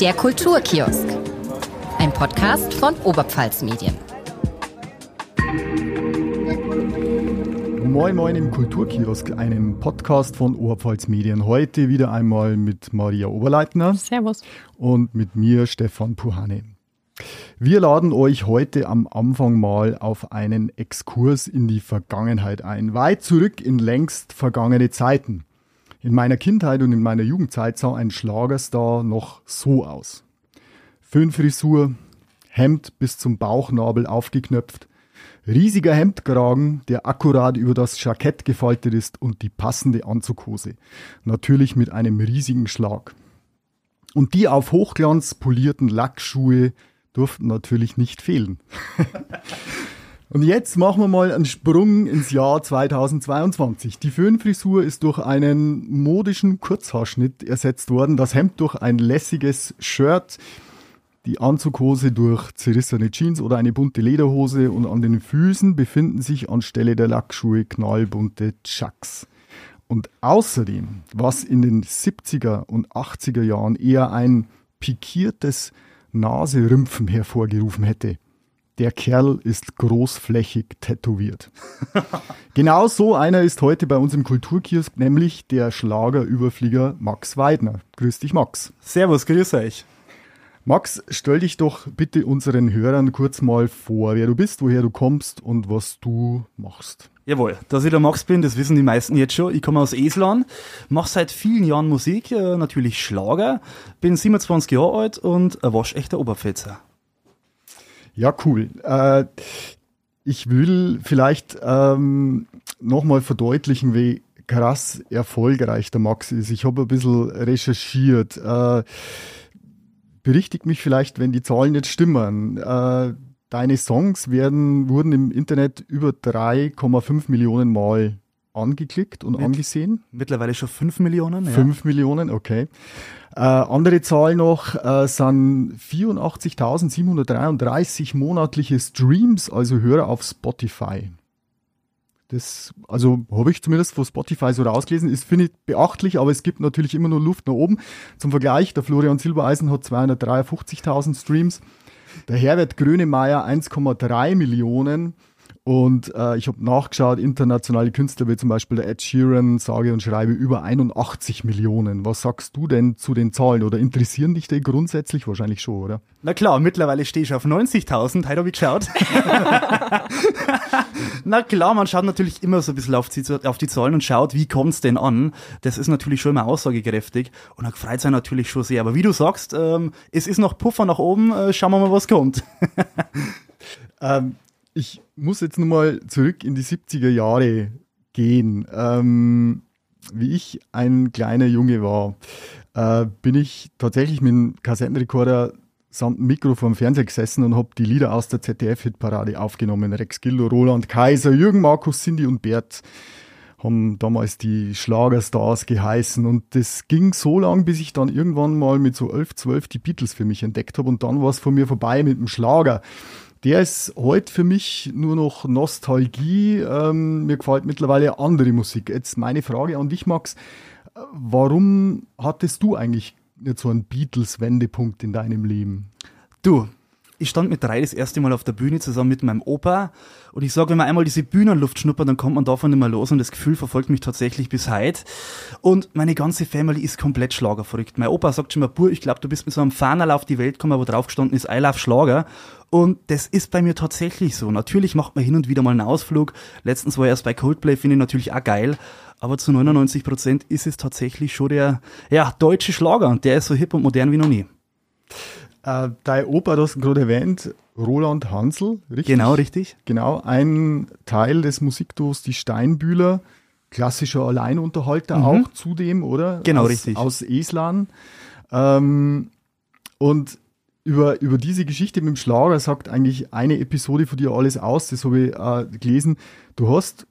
Der Kulturkiosk. Ein Podcast von Oberpfalz Medien. Moin Moin im Kulturkiosk, einem Podcast von Oberpfalz Medien. Heute wieder einmal mit Maria Oberleitner. Servus. Und mit mir Stefan Puhane. Wir laden euch heute am Anfang mal auf einen Exkurs in die Vergangenheit ein, weit zurück in längst vergangene Zeiten. In meiner Kindheit und in meiner Jugendzeit sah ein Schlagerstar noch so aus. Föhnfrisur, Hemd bis zum Bauchnabel aufgeknöpft, riesiger Hemdkragen, der akkurat über das Jackett gefaltet ist und die passende Anzughose. Natürlich mit einem riesigen Schlag. Und die auf Hochglanz polierten Lackschuhe durften natürlich nicht fehlen. Und jetzt machen wir mal einen Sprung ins Jahr 2022. Die Föhnfrisur ist durch einen modischen Kurzhaarschnitt ersetzt worden, das Hemd durch ein lässiges Shirt, die Anzughose durch zerrissene Jeans oder eine bunte Lederhose und an den Füßen befinden sich anstelle der Lackschuhe knallbunte Chucks. Und außerdem, was in den 70er und 80er Jahren eher ein pikiertes Naserümpfen hervorgerufen hätte, der Kerl ist großflächig tätowiert. genau so einer ist heute bei uns im Kulturkiosk, nämlich der Schlagerüberflieger Max Weidner. Grüß dich, Max. Servus, grüß euch. Max, stell dich doch bitte unseren Hörern kurz mal vor, wer du bist, woher du kommst und was du machst. Jawohl, dass ich der Max bin, das wissen die meisten jetzt schon. Ich komme aus Eslan, mache seit vielen Jahren Musik, äh, natürlich Schlager, bin 27 Jahre alt und ein waschechter Oberpfälzer. Ja, cool. Äh, ich will vielleicht ähm, nochmal verdeutlichen, wie krass erfolgreich der Max ist. Ich habe ein bisschen recherchiert. Äh, berichtigt mich vielleicht, wenn die Zahlen jetzt stimmen. Äh, deine Songs werden, wurden im Internet über 3,5 Millionen Mal angeklickt und Mit, angesehen. Mittlerweile schon 5 Millionen. 5 ja. Millionen, okay. Äh, andere Zahl noch äh, sind 84.733 monatliche Streams, also Hörer auf Spotify. Das, also habe ich zumindest von Spotify so rausgelesen, ist, finde ich, beachtlich, aber es gibt natürlich immer nur Luft nach oben. Zum Vergleich, der Florian Silbereisen hat 253.000 Streams, der Herbert Grönemeyer 1,3 Millionen und äh, ich habe nachgeschaut, internationale Künstler wie zum Beispiel der Ed Sheeran, sage und schreibe über 81 Millionen. Was sagst du denn zu den Zahlen oder interessieren dich die grundsätzlich? Wahrscheinlich schon, oder? Na klar, mittlerweile stehe ich auf 90.000, heute habe ich geschaut. Na klar, man schaut natürlich immer so ein bisschen auf die, auf die Zahlen und schaut, wie kommt's denn an. Das ist natürlich schon immer aussagekräftig und dann freut sich natürlich schon sehr. Aber wie du sagst, ähm, es ist noch Puffer nach oben, äh, schauen wir mal, was kommt. ähm, ich muss jetzt nur mal zurück in die 70er Jahre gehen. Ähm, wie ich ein kleiner Junge war, äh, bin ich tatsächlich mit einem Kassettenrekorder samt Mikro vor dem Fernseher gesessen und habe die Lieder aus der ZDF-Hitparade aufgenommen. Rex Gildo, Roland Kaiser, Jürgen Markus, Cindy und Bert haben damals die Schlagerstars geheißen und das ging so lang, bis ich dann irgendwann mal mit so 11, 12 die Beatles für mich entdeckt habe und dann war es von mir vorbei mit dem Schlager der ist heute für mich nur noch Nostalgie. Ähm, mir gefällt mittlerweile andere Musik. Jetzt meine Frage an dich, Max. Warum hattest du eigentlich nicht so einen Beatles-Wendepunkt in deinem Leben? Du, ich stand mit drei das erste Mal auf der Bühne zusammen mit meinem Opa und ich sage, wenn man einmal diese Bühnenluft schnuppert, dann kommt man davon nicht mehr los und das Gefühl verfolgt mich tatsächlich bis heute. Und meine ganze Family ist komplett schlagerverrückt. Mein Opa sagt schon mal, Bur, ich glaube, du bist mit so einem Fahnerl auf die Welt gekommen, wo drauf gestanden ist, I love Schlager. Und das ist bei mir tatsächlich so. Natürlich macht man hin und wieder mal einen Ausflug. Letztens war er erst bei Coldplay, finde ich natürlich auch geil. Aber zu 99 Prozent ist es tatsächlich schon der, ja, deutsche Schlager. Und der ist so hip und modern wie noch nie. Äh, dein Opa, du hast gerade erwähnt, Roland Hansel, richtig? Genau, richtig. Genau, ein Teil des Musikduos Die Steinbühler, klassischer Alleinunterhalter mhm. auch zudem, oder? Genau, aus, richtig. Aus Eslan. Ähm, und über, über diese Geschichte mit dem Schlager sagt eigentlich eine Episode von dir alles aus, das habe ich äh, gelesen. Du hast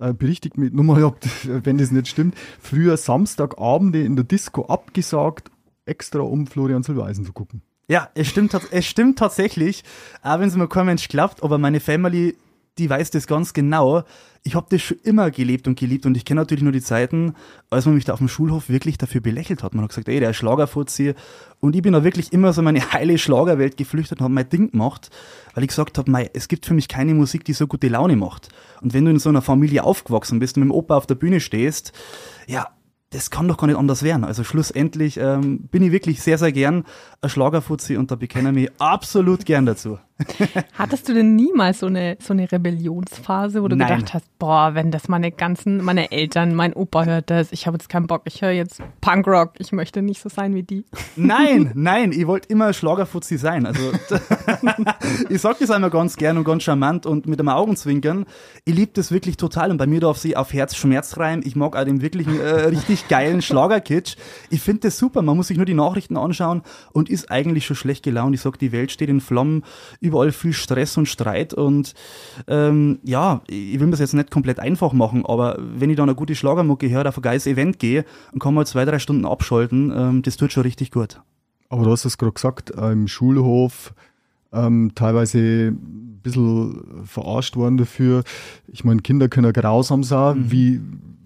äh, berichtigt mit nur mal, wenn das nicht stimmt, früher Samstagabende in der Disco abgesagt, extra um Florian Silbereisen zu gucken. Ja, es stimmt, es stimmt tatsächlich, auch wenn es mir kein Mensch glaubt, aber meine Family die weiß das ganz genau. Ich habe das schon immer gelebt und geliebt und ich kenne natürlich nur die Zeiten, als man mich da auf dem Schulhof wirklich dafür belächelt hat. Man hat gesagt, ey, der Schlagerfuzzi. Und ich bin da wirklich immer so in meine heile Schlagerwelt geflüchtet und habe mein Ding gemacht, weil ich gesagt habe, es gibt für mich keine Musik, die so gute Laune macht. Und wenn du in so einer Familie aufgewachsen bist und mit dem Opa auf der Bühne stehst, ja, das kann doch gar nicht anders werden. Also schlussendlich ähm, bin ich wirklich sehr, sehr gern ein Schlagerfuzzi und da bekenne ich mich absolut gern dazu. Hattest du denn niemals so eine, so eine Rebellionsphase, wo du Nein. gedacht hast, boah, wenn das meine ganzen, meine Eltern, mein Opa hört das, ich habe jetzt keinen Bock, ich höre jetzt Punkrock, ich möchte nicht so sein wie die. Nein, nein, ich wollte immer Schlagerfuzzi sein. Also ich sag das einmal ganz gern und ganz charmant und mit einem Augenzwinkern. Ich liebe das wirklich total und bei mir darf sie auf Herz Schmerz rein. Ich mag auch den wirklichen äh, richtig geilen Schlagerkitsch. Ich finde das super. Man muss sich nur die Nachrichten anschauen und ist eigentlich schon schlecht gelaunt. Ich sag, die Welt steht in Flammen, überall viel Stress und Streit und ähm, ja, ich will mir das jetzt nicht komplett einfach machen, aber wenn ich dann eine gute Schlagermucke höre, auf ein geiles Event gehe und kann mal zwei, drei Stunden abschalten, ähm, das tut schon richtig gut. Aber du hast es gerade gesagt, äh, im Schulhof ähm, teilweise ein bisschen verarscht worden dafür. Ich meine, Kinder können grausam sein. Mhm. Wie,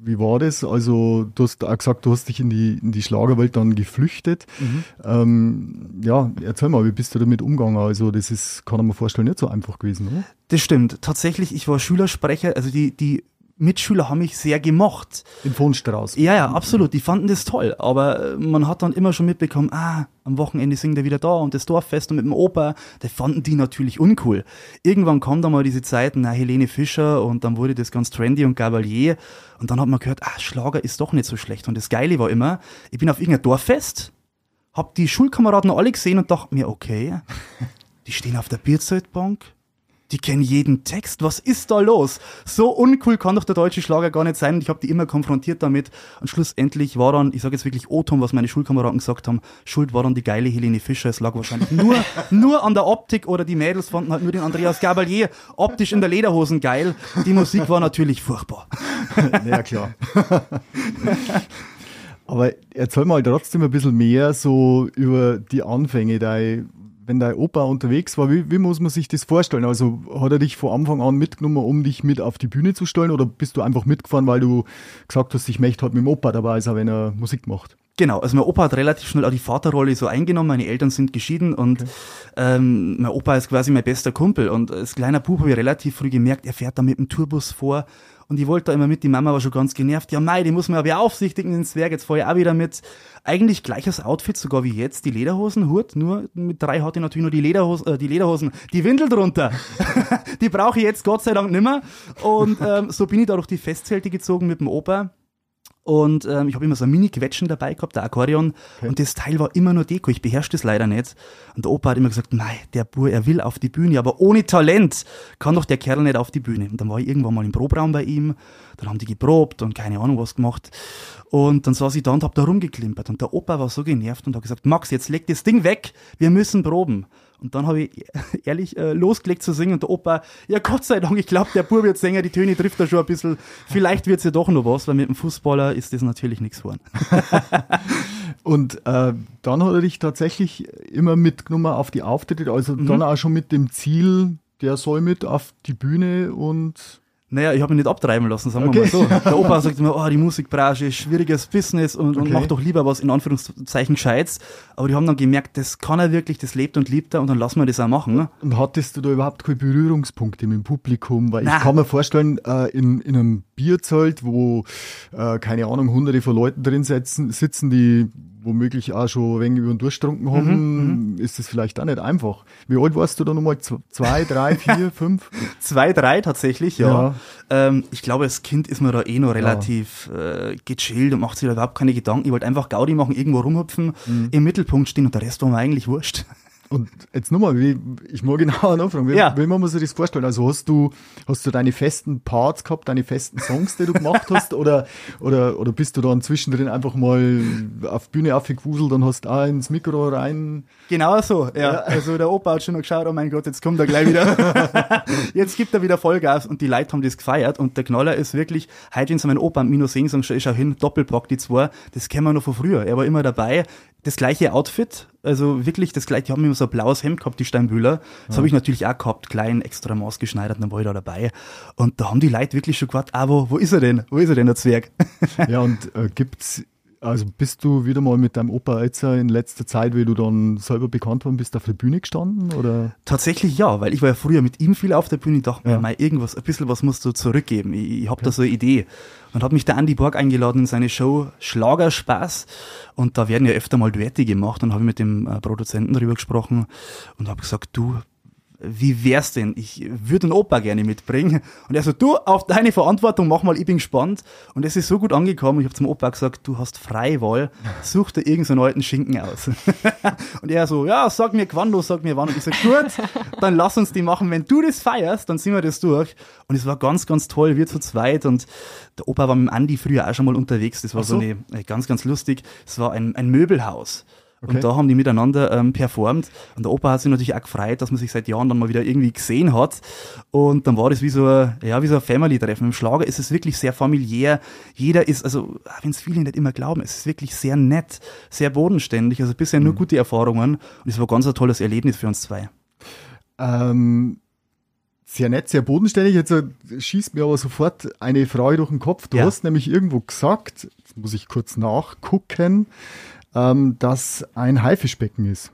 wie war das? Also, du hast auch gesagt, du hast dich in die, in die Schlagerwelt dann geflüchtet. Mhm. Ähm, ja, erzähl mal, wie bist du damit umgegangen? Also, das ist, kann ich mir vorstellen, nicht so einfach gewesen, oder? Das stimmt. Tatsächlich, ich war Schülersprecher, also die, die Mitschüler haben mich sehr gemocht. In Vonstrauß. Ja, ja, absolut. Die fanden das toll. Aber äh, man hat dann immer schon mitbekommen, ah, am Wochenende singt er wieder da und das Dorffest und mit dem Opa. Das fanden die natürlich uncool. Irgendwann kam da mal diese Zeiten, na, Helene Fischer und dann wurde das ganz trendy und Gavalier. Und dann hat man gehört, ah, Schlager ist doch nicht so schlecht. Und das Geile war immer, ich bin auf irgendein Dorffest, hab die Schulkameraden alle gesehen und dachte mir, okay, die stehen auf der Bierzeltbank, die kennen jeden Text. Was ist da los? So uncool kann doch der deutsche Schlager gar nicht sein. Und ich habe die immer konfrontiert damit. Und schlussendlich war dann, ich sage jetzt wirklich O-Ton, was meine Schulkameraden gesagt haben, schuld war dann die geile Helene Fischer. Es lag wahrscheinlich nur, nur an der Optik oder die Mädels fanden halt nur den Andreas Gabalier optisch in der Lederhosen geil. Die Musik war natürlich furchtbar. Ja, klar. Aber erzähl mal trotzdem ein bisschen mehr so über die Anfänge. Dein, wenn dein Opa unterwegs war, wie, wie muss man sich das vorstellen? Also hat er dich von Anfang an mitgenommen, um dich mit auf die Bühne zu stellen oder bist du einfach mitgefahren, weil du gesagt hast, ich möchte halt mit dem Opa dabei sein, wenn er Musik macht? Genau, also mein Opa hat relativ schnell auch die Vaterrolle so eingenommen. Meine Eltern sind geschieden und ähm, mein Opa ist quasi mein bester Kumpel. Und als kleiner Bub habe ich relativ früh gemerkt, er fährt da mit dem Tourbus vor. Und ich wollte da immer mit, die Mama war schon ganz genervt. Ja, Mai, die muss man aber beaufsichtigen, den Zwerg, jetzt fahre ich auch wieder mit. Eigentlich gleiches Outfit, sogar wie jetzt, die Lederhosen, Hut, nur mit drei hatte ich natürlich nur die, Lederhos äh, die Lederhosen, die Windel drunter. die brauche ich jetzt Gott sei Dank nimmer. Und ähm, so bin ich da durch die Festzelte gezogen mit dem Opa. Und ähm, ich habe immer so ein Mini-Quetschen dabei gehabt, der Akkordeon. Und das Teil war immer nur Deko. Ich beherrsche das leider nicht. Und der Opa hat immer gesagt, nein, der Bur, er will auf die Bühne, aber ohne Talent kann doch der Kerl nicht auf die Bühne. Und dann war ich irgendwann mal im Probraum bei ihm. Dann haben die geprobt und keine Ahnung was gemacht. Und dann saß ich da und hab da rumgeklimpert. Und der Opa war so genervt und hat gesagt, Max, jetzt leg das Ding weg, wir müssen proben. Und dann habe ich ehrlich äh, losgelegt zu singen und der Opa, ja Gott sei Dank, ich glaube, der Bub wird Sänger, die Töne trifft er schon ein bisschen. Vielleicht wird's ja doch noch was, weil mit dem Fußballer ist das natürlich nichts geworden. Und äh, dann hat er dich tatsächlich immer mitgenommen auf die Auftritte, also Mhm. dann auch schon mit dem Ziel, der soll mit auf die Bühne und Naja, ich habe mich nicht abtreiben lassen, sagen Okay. wir mal so. Der Opa sagt immer, oh, die Musikbranche ist schwieriges Business und, und Okay. mach doch lieber was in Anführungszeichen Gescheites. Aber die haben dann gemerkt, das kann er wirklich, das lebt und liebt er und dann lassen wir das auch machen. Ne? Und hattest du da überhaupt keine Berührungspunkte mit dem Publikum? Weil Na. ich kann mir vorstellen, äh, in, in einem Bierzelt, wo, äh, keine Ahnung, hunderte von Leuten drin sitzen, sitzen die womöglich auch schon ein wenig über den Durchtrunken haben, ist das vielleicht auch nicht einfach. Wie alt warst du da nochmal? Zwei, drei, vier, fünf? Zwei, drei tatsächlich, ja. Ja. Ähm, ich glaube, als Kind ist man da eh noch relativ äh, gechillt und macht sich da überhaupt keine Gedanken. Ich wollte einfach Gaudi machen, irgendwo rumhüpfen, Mhm. im Mittelpunkt stehen und der Rest war mir eigentlich wurscht. Und jetzt nochmal, wie, ich mag genau nachfragen, wie, Ja. wie man sich das vorstellen? Also hast du, hast du deine festen Parts gehabt, deine festen Songs, die du gemacht hast, oder, oder, oder bist du dann zwischendrin einfach mal auf Bühne aufgewuselt und hast auch ins Mikro rein? Genau so, ja. Also der Opa hat schon noch geschaut, oh mein Gott, jetzt kommt er gleich wieder. jetzt gibt er wieder Vollgas und die Leute haben das gefeiert und der Knaller ist wirklich, heute wenn sie meinen Opa Minus sagen, schau schau hin, Doppelpack, die zwei, das kennen wir noch von früher. Er war immer dabei. Das gleiche Outfit, also wirklich das gleiche, die haben immer so ein blaues Hemd gehabt, die Steinbühler. Das ja. habe ich natürlich auch gehabt, klein, extra maßgeschneidert, dann war ich da dabei. Und da haben die Leute wirklich schon gewartet, ah, wo, ist er denn? Wo ist er denn, der Zwerg? Ja, und äh, gibt's also bist du wieder mal mit deinem Opa jetzt in letzter Zeit, wie du dann selber bekannt worden bist, auf der Bühne gestanden? Oder? Tatsächlich ja, weil ich war ja früher mit ihm viel auf der Bühne. Ich dachte ja. mir, mal irgendwas, ein bisschen was musst du zurückgeben. Ich, ich habe okay. da so eine Idee. Und hat mich der Andy Borg eingeladen in seine Show Schlagerspaß. Und da werden ja öfter mal Duette gemacht. Und habe ich mit dem äh, Produzenten darüber gesprochen und habe gesagt, du, wie wär's denn? Ich würde einen Opa gerne mitbringen. Und er so, du, auf deine Verantwortung, mach mal, ich bin gespannt. Und es ist so gut angekommen. Ich habe zum Opa gesagt, du hast Freiwahl, such dir irgendeinen alten Schinken aus. und er so, ja, sag mir Quando, sag mir wann. Und ich so, gut, dann lass uns die machen. Wenn du das feierst, dann ziehen wir das durch. Und es war ganz, ganz toll, wir zu zweit. Und der Opa war mit dem Andi früher auch schon mal unterwegs. Das war so. so eine, äh, ganz, ganz lustig. Es war ein, ein Möbelhaus. Okay. Und da haben die miteinander ähm, performt. Und der Opa hat sich natürlich auch gefreut, dass man sich seit Jahren dann mal wieder irgendwie gesehen hat. Und dann war das wie so, ein, ja, wie so ein Family-Treffen. Im Schlager ist es wirklich sehr familiär. Jeder ist, also, wenn es viele nicht immer glauben, es ist wirklich sehr nett, sehr bodenständig. Also bisher mhm. nur gute Erfahrungen. Und es war ganz ein tolles Erlebnis für uns zwei. Ähm sehr nett, sehr bodenständig. Jetzt äh, schießt mir aber sofort eine Frage durch den Kopf. Du ja. hast nämlich irgendwo gesagt, jetzt muss ich kurz nachgucken, ähm, das ein Haifischbecken ist.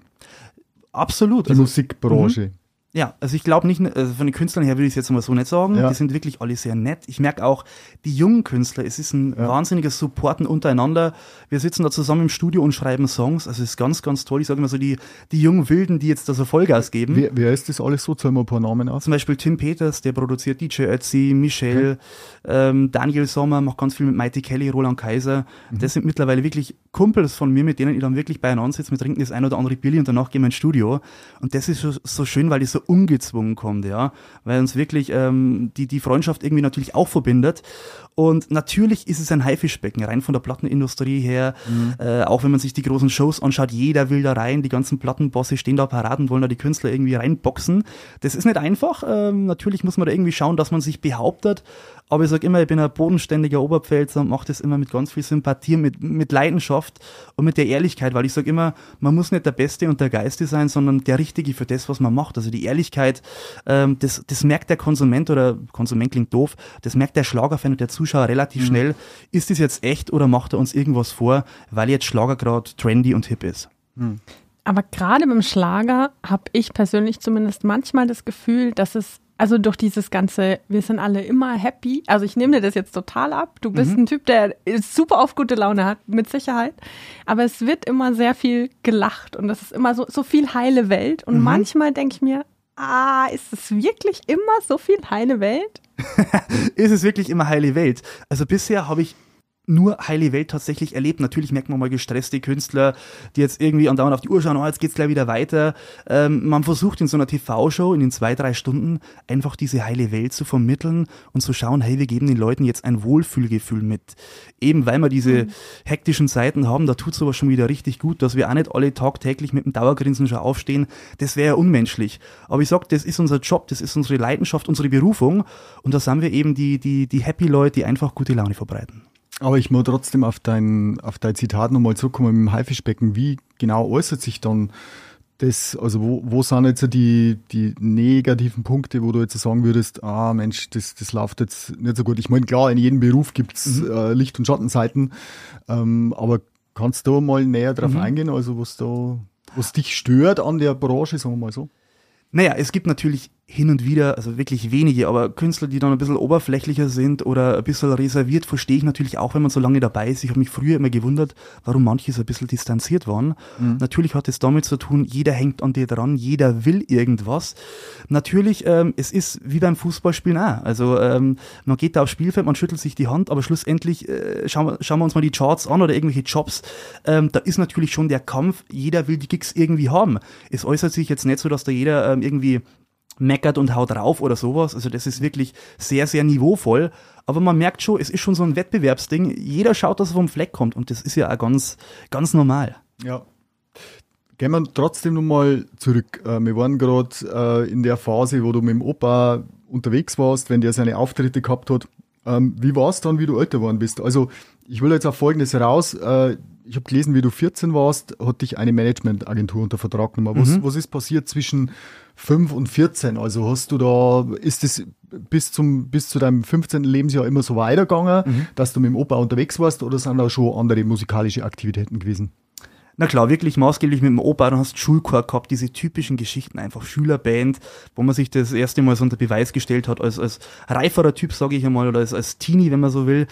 Absolut. Die also, Musikbranche. Ja, also ich glaube nicht, also von den Künstlern her würde ich es jetzt mal so nicht sagen. Ja. Die sind wirklich alle sehr nett. Ich merke auch, die jungen Künstler, es ist ein ja. wahnsinniges Supporten untereinander. Wir sitzen da zusammen im Studio und schreiben Songs. Also es ist ganz, ganz toll. Ich sage immer so, die, die jungen Wilden, die jetzt da so Vollgas geben. Wer, wer ist das alles so? Zählen wir ein paar Namen aus. Zum Beispiel Tim Peters, der produziert DJ Ötzi, Michelle, okay. ähm, Daniel Sommer, macht ganz viel mit Mighty Kelly, Roland Kaiser. Mhm. Das sind mittlerweile wirklich Kumpels von mir, mit denen ich dann wirklich beieinander sitze. Wir trinken das ein oder andere Billy und danach gehen wir ins Studio. Und das ist so, so schön, weil die so ungezwungen kommt, ja, weil uns wirklich ähm, die, die Freundschaft irgendwie natürlich auch verbindet. Und natürlich ist es ein Haifischbecken, rein von der Plattenindustrie her. Mhm. Äh, auch wenn man sich die großen Shows anschaut, jeder will da rein, die ganzen Plattenbosse stehen da parat und wollen da die Künstler irgendwie reinboxen. Das ist nicht einfach. Ähm, natürlich muss man da irgendwie schauen, dass man sich behauptet. Aber ich sage immer, ich bin ein bodenständiger Oberpfälzer und mache das immer mit ganz viel Sympathie, mit, mit Leidenschaft und mit der Ehrlichkeit, weil ich sage immer, man muss nicht der Beste und der Geiste sein, sondern der Richtige für das, was man macht. Also die Ehrlichkeit, ähm, das, das merkt der Konsument oder Konsument klingt doof, das merkt der Schlagerfan und der Zuschauer relativ mhm. schnell. Ist das jetzt echt oder macht er uns irgendwas vor, weil jetzt Schlager gerade trendy und hip ist? Mhm. Aber gerade beim Schlager habe ich persönlich zumindest manchmal das Gefühl, dass es also durch dieses ganze, wir sind alle immer happy. Also ich nehme dir das jetzt total ab. Du bist mhm. ein Typ, der super auf gute Laune hat, mit Sicherheit. Aber es wird immer sehr viel gelacht und das ist immer so, so viel heile Welt. Und mhm. manchmal denke ich mir, ah, ist es wirklich immer so viel heile Welt? ist es wirklich immer heile Welt? Also bisher habe ich nur heile Welt tatsächlich erlebt. Natürlich merkt man mal gestresste Künstler, die jetzt irgendwie andauernd auf die Uhr schauen, oh, jetzt geht's gleich wieder weiter. Ähm, man versucht in so einer TV-Show in den zwei, drei Stunden einfach diese heile Welt zu vermitteln und zu schauen, hey, wir geben den Leuten jetzt ein Wohlfühlgefühl mit. Eben weil wir diese mhm. hektischen Zeiten haben, da tut sowas schon wieder richtig gut, dass wir auch nicht alle tagtäglich mit dem Dauergrinsen schon aufstehen. Das wäre ja unmenschlich. Aber ich sag, das ist unser Job, das ist unsere Leidenschaft, unsere Berufung und da sind wir eben die, die, die Happy Leute, die einfach gute Laune verbreiten. Aber ich muss trotzdem auf dein, auf dein Zitat nochmal zurückkommen mit dem Haifischbecken. Wie genau äußert sich dann das, also wo, wo sind jetzt die, die negativen Punkte, wo du jetzt sagen würdest, ah Mensch, das, das läuft jetzt nicht so gut. Ich meine, klar, in jedem Beruf gibt's mhm. äh, Licht- und Schattenseiten, ähm, aber kannst du mal näher drauf mhm. eingehen, also was da, was dich stört an der Branche, sagen wir mal so? Naja, es gibt natürlich hin und wieder, also wirklich wenige, aber Künstler, die dann ein bisschen oberflächlicher sind oder ein bisschen reserviert, verstehe ich natürlich auch, wenn man so lange dabei ist. Ich habe mich früher immer gewundert, warum manche so ein bisschen distanziert waren. Mhm. Natürlich hat es damit zu tun, jeder hängt an dir dran, jeder will irgendwas. Natürlich, ähm, es ist wie beim Fußballspielen auch. Also ähm, man geht da aufs Spielfeld, man schüttelt sich die Hand, aber schlussendlich äh, schauen, wir, schauen wir uns mal die Charts an oder irgendwelche Jobs. Ähm, da ist natürlich schon der Kampf, jeder will die Gigs irgendwie haben. Es äußert sich jetzt nicht so, dass da jeder ähm, irgendwie meckert und haut drauf oder sowas. Also das ist wirklich sehr, sehr niveauvoll. Aber man merkt schon, es ist schon so ein Wettbewerbsding. Jeder schaut, dass er vom Fleck kommt und das ist ja auch ganz, ganz normal. Ja. Gehen wir trotzdem nochmal zurück. Äh, wir waren gerade äh, in der Phase, wo du mit dem Opa unterwegs warst, wenn der seine Auftritte gehabt hat. Ähm, wie war es dann, wie du älter geworden bist? Also ich will jetzt auf Folgendes raus. Ich habe gelesen, wie du 14 warst, hat dich eine Managementagentur unter Vertrag genommen. Was, Mhm. was ist passiert zwischen 5 und 14? Also hast du da, ist es bis zum, bis zu deinem 15. Lebensjahr immer so weitergegangen, Mhm. dass du mit dem Opa unterwegs warst oder sind da schon andere musikalische Aktivitäten gewesen? Na klar, wirklich maßgeblich mit dem Opa, dann hast du Schulchor gehabt, diese typischen Geschichten, einfach Schülerband, wo man sich das erste Mal so unter Beweis gestellt hat, als, als reiferer Typ, sage ich einmal, oder als, als Teenie, wenn man so will.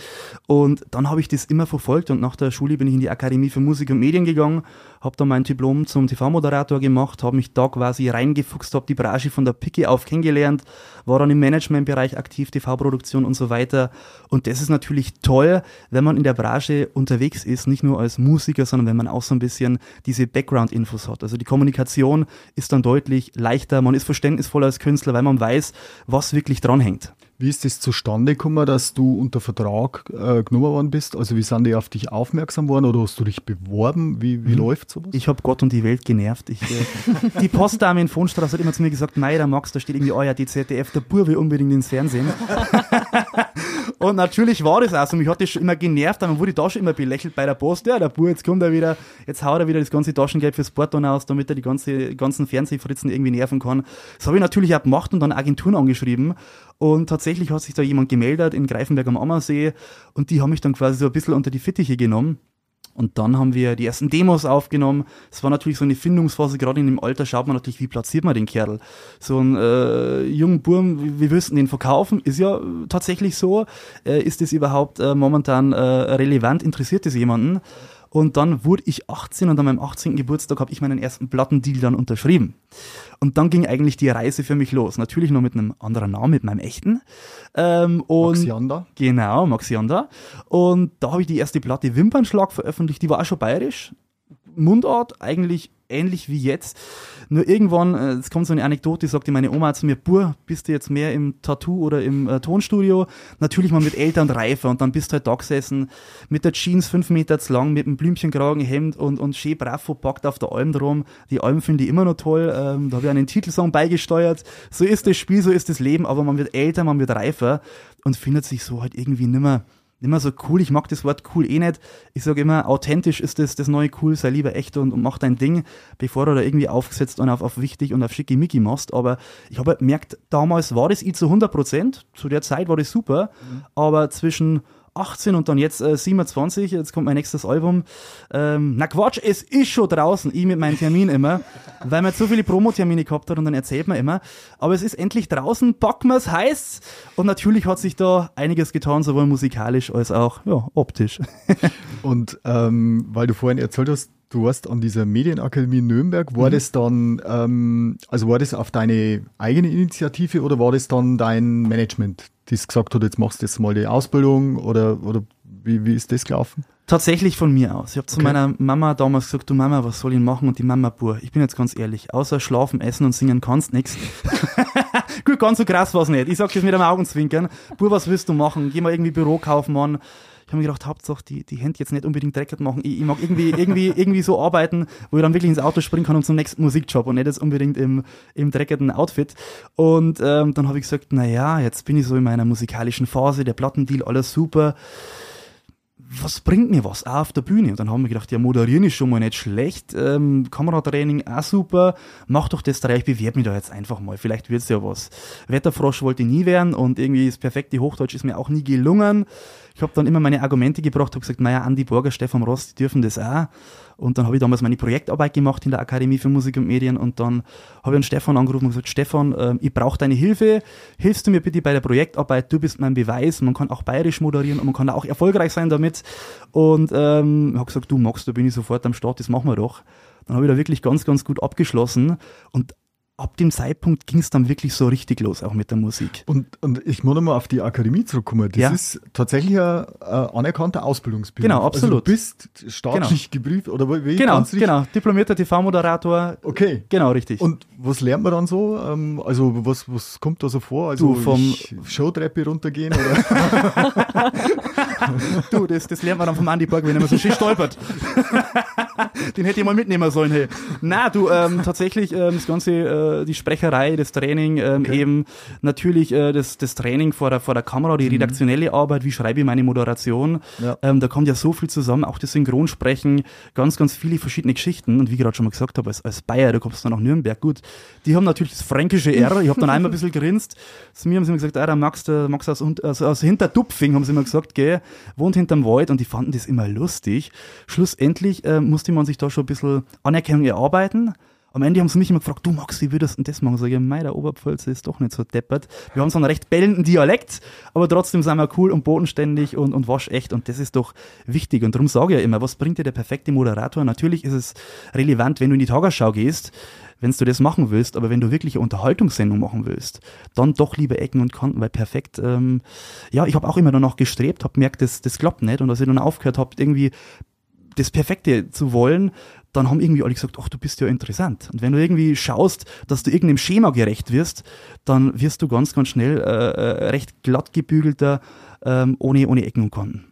Und dann habe ich das immer verfolgt und nach der Schule bin ich in die Akademie für Musik und Medien gegangen, habe da mein Diplom zum TV-Moderator gemacht, habe mich da quasi reingefuchst, habe die Branche von der Picke auf kennengelernt, war dann im Managementbereich aktiv, TV-Produktion und so weiter. Und das ist natürlich toll, wenn man in der Branche unterwegs ist, nicht nur als Musiker, sondern wenn man auch so ein bisschen diese Background-Infos hat. Also die Kommunikation ist dann deutlich leichter, man ist verständnisvoller als Künstler, weil man weiß, was wirklich dranhängt. Wie ist es zustande gekommen, dass du unter Vertrag äh, genommen worden bist? Also wie sind die auf dich aufmerksam worden oder hast du dich beworben? Wie, wie läuft sowas? Mhm. Ich habe Gott und die Welt genervt. Ich, äh, die Postdame in Vonstraße hat immer zu mir gesagt, Mei, der Max, da steht irgendwie, oh ja, die ZDF, der Bur will unbedingt ins Fernsehen. und natürlich war das auch so. Mich hat das schon immer genervt, aber man wurde da schon immer belächelt bei der Post. Ja, der Bur, jetzt kommt er wieder, jetzt haut er wieder das ganze Taschengeld fürs Porton aus, damit er die ganze, ganzen Fernsehfritzen irgendwie nerven kann. Das habe ich natürlich auch gemacht und dann Agenturen angeschrieben. Und tatsächlich hat sich da jemand gemeldet in Greifenberg am Ammersee und die haben mich dann quasi so ein bisschen unter die Fittiche genommen. Und dann haben wir die ersten Demos aufgenommen. Es war natürlich so eine Findungsphase, gerade in dem Alter schaut man natürlich, wie platziert man den Kerl. So ein äh, jungen Burm, wie, willst du den verkaufen? Ist ja äh, tatsächlich so. Äh, ist das überhaupt äh, momentan äh, relevant? Interessiert das jemanden? Und dann wurde ich 18 und an meinem 18. Geburtstag habe ich meinen ersten Plattendeal dann unterschrieben. Und dann ging eigentlich die Reise für mich los. Natürlich noch mit einem anderen Namen, mit meinem echten. Ähm, und Max Janda? Genau, Max Janda. Und da habe ich die erste Platte Wimpernschlag veröffentlicht, die war auch schon bayerisch. Mundart, eigentlich ähnlich wie jetzt. Nur irgendwann, äh, es kommt so eine Anekdote, sagte meine Oma zu mir, Bur, bist du jetzt mehr im Tattoo oder im äh, Tonstudio? Natürlich mal mit älter und reifer und dann bist du halt da gesessen, mit der Jeans fünf Meter zu lang, mit einem Blümchenkragenhemd und, und schön brav verpackt auf der Alm drum. Die Alm finde ich immer noch toll, ähm, da habe ich einen Titelsong beigesteuert. So ist das Spiel, so ist das Leben, aber man wird älter, man wird reifer und findet sich so halt irgendwie nimmer immer so cool. Ich mag das Wort cool eh nicht. Ich sage immer, authentisch ist das, das neue cool, sei lieber echt und, und mach dein Ding, bevor du da irgendwie aufgesetzt und auf, auf wichtig und auf schickimicki machst. Aber ich habe halt gemerkt, damals war das ich zu 100 Prozent. Zu der Zeit war das super. Aber zwischen 18 und dann jetzt äh, 27, jetzt kommt mein nächstes Album. Ähm, na Quatsch, es ist schon draußen, ich mit meinem Termin immer, weil man so viele Promotermine gehabt hat und dann erzählt man immer. Aber es ist endlich draußen, packen wir's, heiß und natürlich hat sich da einiges getan, sowohl musikalisch als auch ja, optisch. Und ähm, weil du vorhin erzählt hast, du warst an dieser Medienakademie Nürnberg, war Mhm. das dann, ähm, also war das auf deine eigene Initiative oder war das dann dein Management, das gesagt hat, jetzt machst du jetzt mal die Ausbildung oder, oder wie, wie ist das gelaufen? Tatsächlich von mir aus. Ich habe zu Okay. meiner Mama damals gesagt, du Mama, was soll ich machen? Und die Mama, Bur, ich bin jetzt ganz ehrlich, außer schlafen, essen und singen kannst nix. Gut, ganz so krass war's nicht. Ich sag das mit einem Augenzwinkern. Bur, was willst du machen? Geh mal irgendwie Bürokaufmann. Ich habe mir gedacht, Hauptsache die, die Hände jetzt nicht unbedingt dreckig machen. Ich, ich mag irgendwie, irgendwie, irgendwie so arbeiten, wo ich dann wirklich ins Auto springen kann und zum nächsten Musikjob und nicht jetzt unbedingt im, im dreckigen Outfit. Und ähm, dann habe ich gesagt, na ja, jetzt bin ich so in meiner musikalischen Phase, der Plattendeal, alles super was bringt mir was auch auf der Bühne? Und dann haben wir gedacht, ja, moderieren ist schon mal nicht schlecht, ähm, Kameratraining auch super, mach doch das da, ich bewerbe mich da jetzt einfach mal, vielleicht wird's ja was. Wetterfrosch wollte ich nie werden und irgendwie das perfekte Hochdeutsch ist mir auch nie gelungen. Ich habe dann immer meine Argumente gebracht, habe gesagt, naja, Andi Borger, Stefan Ross, die dürfen das auch. Und dann habe ich damals meine Projektarbeit gemacht in der Akademie für Musik und Medien und dann habe ich einen Stefan angerufen und gesagt, Stefan, ähm, ich brauche deine Hilfe, hilfst du mir bitte bei der Projektarbeit, du bist mein Beweis, man kann auch bayerisch moderieren und man kann auch erfolgreich sein damit. Und ähm, habe gesagt, du magst, da bin ich sofort am Start, das machen wir doch. Dann habe ich da wirklich ganz, ganz gut abgeschlossen und ab dem Zeitpunkt ging es dann wirklich so richtig los, auch mit der Musik. Und, und ich muss nochmal auf die Akademie zurückkommen. Das Ja. ist tatsächlich ein äh, anerkannter Ausbildungsberuf. Genau, absolut. Also du bist staatlich geprüft oder wie Genau, genau. Diplomierter TV-Moderator. Okay. Genau, richtig. Und was lernt man dann so? Ähm, also was, was kommt da so vor? Also Du, vom- Showtreppe runtergehen oder? du, das, das lernt man dann vom Andy Borg, wenn er so schön stolpert. Den hätte ich mal mitnehmen sollen, hey. Na, du, ähm, tatsächlich ähm, das ganze, äh, die Sprecherei, das Training, ähm, Okay. eben natürlich äh, das, das Training vor der, vor der Kamera, die redaktionelle Arbeit, wie schreibe ich meine Moderation. Ja. Ähm, da kommt ja so viel zusammen, auch das Synchronsprechen, ganz, ganz viele verschiedene Geschichten. Und wie ich gerade schon mal gesagt habe, als, als Bayer, du kommst dann nach Nürnberg, gut, die haben natürlich das fränkische R. Ich habe dann einmal ein bisschen grinst. Zu mir haben sie immer gesagt, ah, der Max, der Max aus, also aus Hinterdupfing, haben sie immer gesagt, gell, wohnt hinterm Wald und die fanden das immer lustig. Schlussendlich äh, musste man sich da schon ein bisschen Anerkennung erarbeiten. Am Ende haben sie mich immer gefragt, du Max, wie würdest du das machen? Sag ich, mei, der Oberpfälzer ist doch nicht so deppert. Wir haben so einen recht bellenden Dialekt, aber trotzdem sind wir cool und bodenständig und, und waschecht und das ist doch wichtig. Und darum sage ich ja immer, was bringt dir der perfekte Moderator? Natürlich ist es relevant, wenn du in die Tagesschau gehst, wenn du das machen willst, aber wenn du wirklich eine Unterhaltungssendung machen willst, dann doch lieber Ecken und Kanten, weil perfekt, ähm, ja, ich habe auch immer danach gestrebt, habe gemerkt, das, das klappt nicht und als ich dann aufgehört habe, irgendwie das Perfekte zu wollen, dann haben irgendwie alle gesagt, ach, du bist ja interessant. Und wenn du irgendwie schaust, dass du irgendeinem Schema gerecht wirst, dann wirst du ganz, ganz schnell äh, äh, recht glatt gebügelter, ähm, ohne, ohne Ecken und Kanten.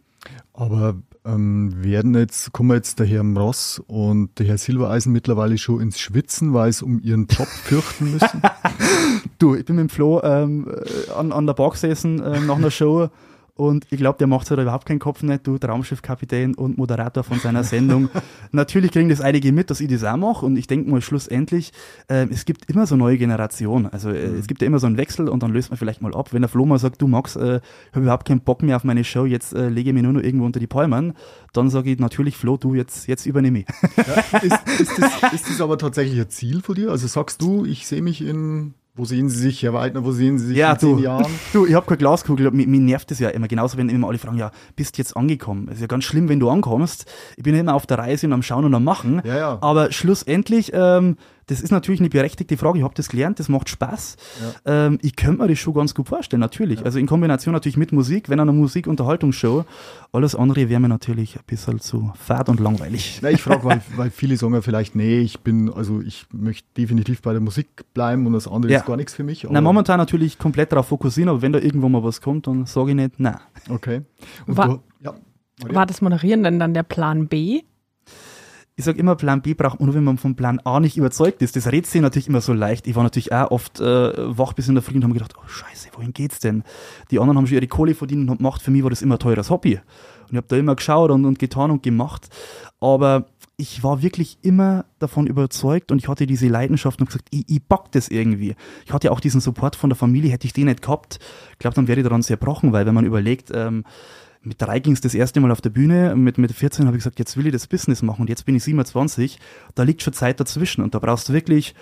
Aber ähm, werden jetzt, kommen jetzt der Herr Ross und der Herr Silbereisen mittlerweile schon ins Schwitzen, weil sie um ihren Job fürchten müssen? Du, ich bin mit dem Flo ähm, äh, an, an der Bar gesessen ähm, nach einer Show und ich glaube, der macht sich da überhaupt keinen Kopf nicht, du Traumschiffkapitän und Moderator von seiner Sendung. Natürlich kriegen das einige mit, dass ich das auch mache und ich denke mal schlussendlich, ähm, es gibt immer so neue Generationen. Also äh, es gibt ja immer so einen Wechsel und dann löst man vielleicht mal ab. Wenn der Flo mal sagt, du Max, äh, ich habe überhaupt keinen Bock mehr auf meine Show, jetzt äh, lege ich mich nur noch irgendwo unter die Palmen, dann sage ich natürlich, Flo, du, jetzt, jetzt übernehme ich. Ja, ist, ist, das, ist das aber tatsächlich ein Ziel von dir? Also sagst du, ich sehe mich in, wo sehen Sie sich, Herr Weidner, wo sehen Sie sich Ja, in zehn du, Jahren? du, ich habe keine Glaskugel, mir, mir nervt das ja immer. Genauso, wenn immer alle fragen, ja, bist jetzt angekommen? Es ist ja ganz schlimm, wenn du ankommst. Ich bin ja immer auf der Reise und am Schauen und am Machen. Ja, ja. Aber schlussendlich, ähm, das ist natürlich eine berechtigte Frage. Ich habe das gelernt, das macht Spaß. Ähm, ich könnte mir das schon ganz gut vorstellen, natürlich. Also in Kombination natürlich mit Musik, wenn eine Musik-Unterhaltungsshow. Alles andere wäre mir natürlich ein bisschen zu fad und langweilig. Na, ich frage, weil, weil viele sagen ja vielleicht, nee, ich bin, also ich möchte definitiv bei der Musik bleiben und das andere Ja. ist gar nichts für mich. Na, momentan natürlich komplett darauf fokussieren, aber wenn da irgendwo mal was kommt, dann sage ich nicht, nein. Okay. Und Wa- du, ja. War das Moderieren denn dann der Plan B? Ich sage immer, Plan B braucht man nur, wenn man vom Plan A nicht überzeugt ist. Das redet sich natürlich immer so leicht. Ich war natürlich auch oft äh, wach bis in der Früh und habe gedacht, oh scheiße, wohin geht's denn? Die anderen haben schon ihre Kohle verdient und gemacht. Für mich war das immer ein teures Hobby. Und ich habe da immer geschaut und, und getan und gemacht. Aber ich war wirklich immer davon überzeugt und ich hatte diese Leidenschaft und gesagt, ich, ich pack das irgendwie. Ich hatte auch diesen Support von der Familie, hätte ich den nicht gehabt, ich glaube, dann wäre ich daran zerbrochen, weil wenn man überlegt, ähm, mit drei ging es das erste Mal auf der Bühne, mit, mit 14 habe ich gesagt, jetzt will ich das Business machen und jetzt bin ich 27, da liegt schon Zeit dazwischen und da brauchst du wirklich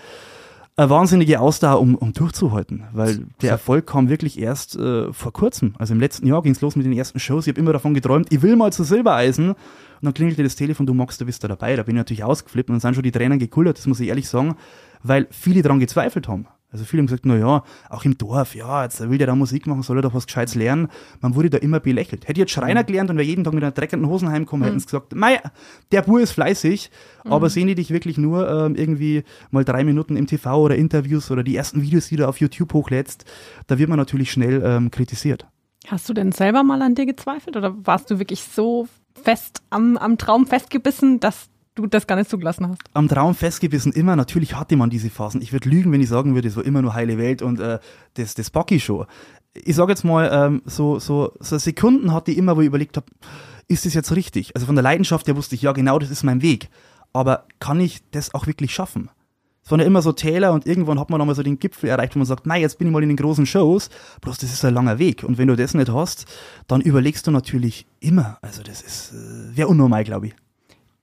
eine wahnsinnige Ausdauer, um, um durchzuhalten, weil der Erfolg kam wirklich erst äh, vor kurzem. Also im letzten Jahr ging es los mit den ersten Shows. Ich habe immer davon geträumt, ich will mal zu Silbereisen. Und dann klingelte das Telefon, du Max, du bist da dabei. Da bin ich natürlich ausgeflippt und dann sind schon die Tränen gekullert, das muss ich ehrlich sagen, weil viele daran gezweifelt haben. Also viele haben gesagt, na ja, auch im Dorf, ja, jetzt will der da Musik machen, soll er doch was Gescheites lernen. Man wurde da immer belächelt. Hätte ich jetzt Schreiner gelernt und wäre jeden Tag mit einer dreckenden Hosen heimkommen, hätten sie gesagt, mei, der Bur ist fleißig, aber sehen die dich wirklich nur ähm, irgendwie mal drei Minuten im TV oder Interviews oder die ersten Videos, die du auf YouTube hochlädst, da wird man natürlich schnell ähm, kritisiert. Hast du denn selber mal an dir gezweifelt oder warst du wirklich so fest am, am Traum festgebissen, dass du das gar nicht zugelassen hast? am Traum festgebissen immer. Natürlich hatte man diese Phasen. Ich würde lügen, wenn ich sagen würde, es war immer nur heile Welt und äh, das, das Bucky schon. Ich sage jetzt mal, ähm, so, so, so Sekunden hatte ich immer, wo ich überlegt habe, ist das jetzt richtig? Also von der Leidenschaft her wusste ich, ja genau, das ist mein Weg. Aber kann ich das auch wirklich schaffen? Es waren ja immer so Täler und irgendwann hat man nochmal so den Gipfel erreicht, wo man sagt, nein, jetzt bin ich mal in den großen Shows, bloß das ist ein langer Weg. Und wenn du das nicht hast, dann überlegst du natürlich immer. Also das ist, äh, wäre unnormal, glaube ich.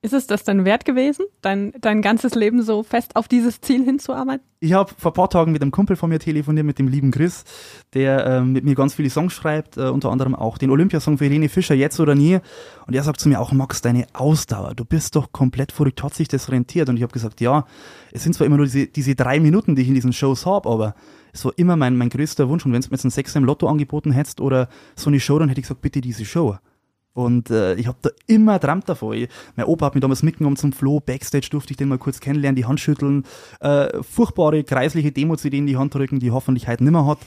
Ist es das denn wert gewesen, dein, dein ganzes Leben so fest auf dieses Ziel hinzuarbeiten? Ich habe vor ein paar Tagen mit einem Kumpel von mir telefoniert, mit dem lieben Chris, der ähm, mit mir ganz viele Songs schreibt, äh, unter anderem auch den Olympiasong für Helene Fischer, Jetzt oder Nie. Und er sagt zu mir auch, Max, deine Ausdauer, du bist doch komplett verrückt, hat sich das rentiert? Und ich habe gesagt, ja, es sind zwar immer nur diese, diese drei Minuten, die ich in diesen Shows habe, aber es war immer mein, mein größter Wunsch. Und wenn du mir jetzt einen Sechser im Lotto angeboten hättest oder so eine Show, dann hätte ich gesagt, bitte diese Show. Und äh, ich habe da immer träumt davon. Ich, mein Opa hat mich damals mitgenommen zum Flo, Backstage durfte ich den mal kurz kennenlernen, die Hand schütteln, äh, furchtbare kreisliche Demo-CD in die Hand drücken, die hoffentlich heute nimmer hat.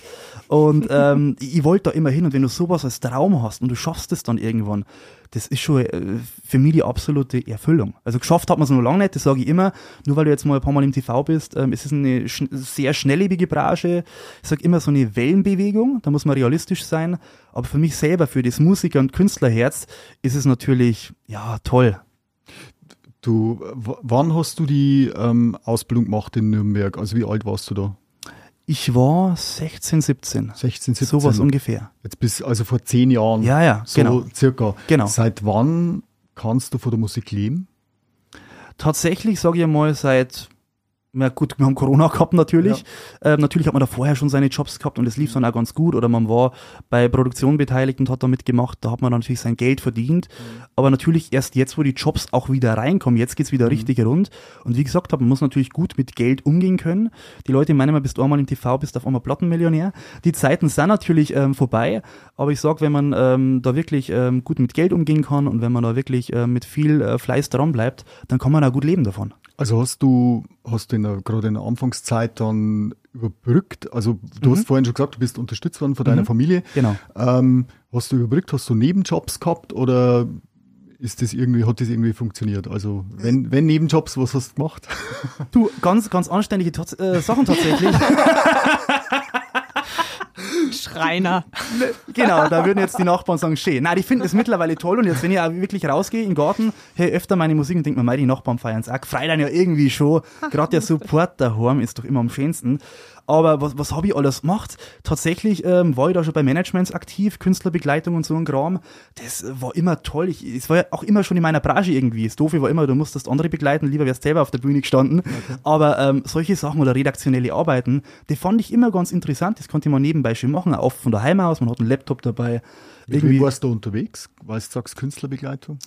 Und ähm, ich, ich wollte da immer hin und wenn du sowas als Traum hast und du schaffst es dann irgendwann, das ist schon äh, für mich die absolute Erfüllung. Also geschafft hat man es noch lange nicht, das sage ich immer. Nur weil du jetzt mal ein paar Mal im TV bist, ähm, es ist eine sch sehr schnelllebige Branche. Ich sage immer so eine Wellenbewegung, da muss man realistisch sein. Aber für mich selber, für das Musiker- und Künstlerherz, ist es natürlich, ja, toll. Du, wann hast du die ähm, Ausbildung gemacht in Nürnberg? Also wie alt warst du da? Ich war 16, 17. 16, 17. Sowas ungefähr. Jetzt bis also vor zehn Jahren. Ja, ja, so genau. circa. Genau. Seit wann kannst du von der Musik leben? Tatsächlich sage ich mal seit na gut, wir haben Corona gehabt natürlich. Ja. Ähm, natürlich hat man da vorher schon seine Jobs gehabt und es lief dann auch ganz gut. Oder man war bei Produktion beteiligt und hat da mitgemacht. Da hat man dann natürlich sein Geld verdient. Mhm. Aber natürlich erst jetzt, wo die Jobs auch wieder reinkommen, jetzt geht's wieder mhm. richtig rund. Und wie gesagt man muss natürlich gut mit Geld umgehen können. Die Leute meinen immer, bist du einmal im TV, bist auf einmal Plattenmillionär. Die Zeiten sind natürlich ähm, vorbei. Aber ich sag, wenn man ähm, da wirklich ähm, gut mit Geld umgehen kann und wenn man da wirklich äh, mit viel äh, Fleiß dran bleibt, dann kann man auch gut leben davon. Also hast du, hast du in der, gerade in der Anfangszeit dann überbrückt, also du mhm. hast vorhin schon gesagt, du bist unterstützt worden von deiner mhm. Familie. Genau. Ähm, hast du überbrückt, hast du Nebenjobs gehabt oder ist das irgendwie, hat das irgendwie funktioniert? Also wenn, wenn Nebenjobs, was hast du gemacht? Du, ganz, ganz anständige äh, Sachen tatsächlich. Schreiner. Genau, da würden jetzt die Nachbarn sagen, schön. Nein, die finden es mittlerweile toll und jetzt, wenn ich auch wirklich rausgehe in den Garten, höre öfter meine Musik und denke mir, die Nachbarn feiern es auch. Frei dann ja irgendwie schon. Gerade der Support daheim ist doch immer am schönsten. Aber was, was habe ich alles gemacht? Tatsächlich ähm, war ich da schon bei Managements aktiv, Künstlerbegleitung und so ein Kram. Das war immer toll. Ich, es war ja auch immer schon in meiner Branche irgendwie. Das Doofe war immer, du musstest andere begleiten, lieber wärst selber auf der Bühne gestanden. Okay. Aber ähm, solche Sachen oder redaktionelle Arbeiten, die fand ich immer ganz interessant. Das konnte man nebenbei schön machen, auch von daheim aus. Man hat einen Laptop dabei. Irgendwie warst du unterwegs? Weil du sagst Künstlerbegleitung?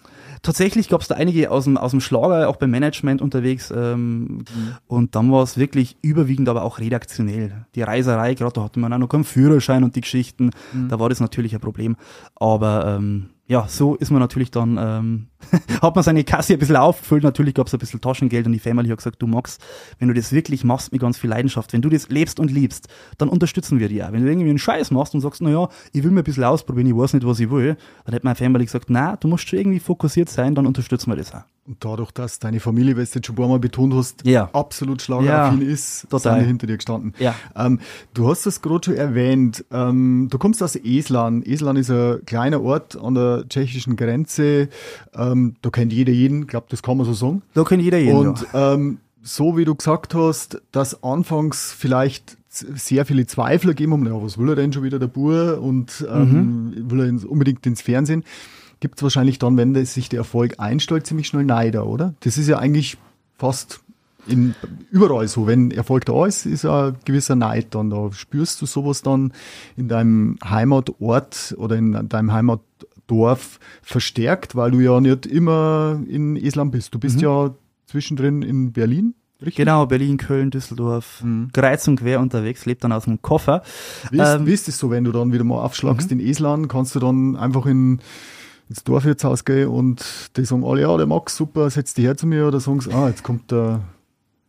Tatsächlich gab es da einige aus dem, aus dem Schlager, auch beim Management unterwegs. Ähm, mhm. Und dann war es wirklich überwiegend aber auch redaktionell. Die Reiserei, gerade da hatte man auch noch keinen Führerschein und die Geschichten. Mhm. Da war das natürlich ein Problem. Aber ähm, ja, so ist man natürlich dann, ähm, hat man seine Kasse ein bisschen aufgefüllt. Natürlich gab es ein bisschen Taschengeld und die Family hat gesagt, du Max, wenn du das wirklich machst mit ganz viel Leidenschaft, wenn du das lebst und liebst, dann unterstützen wir dich auch. Wenn du irgendwie einen Scheiß machst und sagst, naja, ich will mir ein bisschen ausprobieren, ich weiß nicht, was ich will, dann hat meine Family gesagt, na, du musst schon irgendwie fokussiert sein, dann unterstützen wir das auch. Und dadurch, dass deine Familie, weil du jetzt schon ein paar Mal betont hast, ja. absolut schlageraffin ja, ist, total. sind hinter dir gestanden. Ja. Ähm, du hast das gerade schon erwähnt. Ähm, du kommst aus Eslan. Eslan ist ein kleiner Ort an der tschechischen Grenze. Ähm, da kennt jeder jeden, ich glaube, das kann man so sagen. Da kennt jeder jeden. Und ja. ähm, so wie du gesagt hast, dass anfangs vielleicht sehr viele Zweifler geben haben, ja, was will er denn schon wieder, der Bur, und ähm, mhm. will er unbedingt ins Fernsehen gibt es wahrscheinlich dann, wenn sich der Erfolg einstellt, ziemlich schnell Neider, oder? Das ist ja eigentlich fast in, überall so. Wenn Erfolg da ist, ist ein gewisser Neid dann da. Spürst du sowas dann in deinem Heimatort oder in deinem Heimatdorf verstärkt, weil du ja nicht immer in Island bist. Du bist mhm. ja zwischendrin in Berlin. Richtig? Genau, Berlin, Köln, Düsseldorf, mhm. kreuz und quer unterwegs, lebt dann aus dem Koffer. Wie ist, ähm, wie ist es so, wenn du dann wieder mal aufschlagst mhm. in Island? Kannst du dann einfach in ins Dorfwirtshaus gehe und die sagen alle, ja, der Max, super, setz dich her zu mir oder sagen sie, ah, jetzt kommt der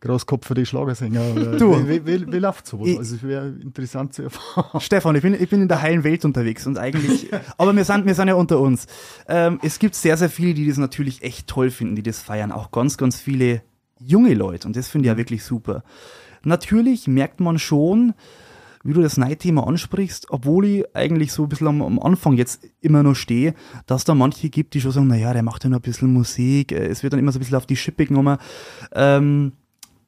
Großkopf für die Schlagersänger. du. Wie, wie, wie, läuft sowas? Ich, also es wäre interessant zu erfahren. Stefan, ich bin, ich bin in der heilen Welt unterwegs und eigentlich, aber wir sind, wir sind ja unter uns. Ähm, es gibt sehr, sehr viele, die das natürlich echt toll finden, die das feiern. Auch ganz, ganz viele junge Leute und das finde ich ja wirklich super. Natürlich merkt man schon, wie du das Neidthema ansprichst, obwohl ich eigentlich so ein bisschen am, am, Anfang jetzt immer noch stehe, dass da manche gibt, die schon sagen, naja, der macht ja noch ein bisschen Musik, äh, es wird dann immer so ein bisschen auf die Schippe genommen. Ähm,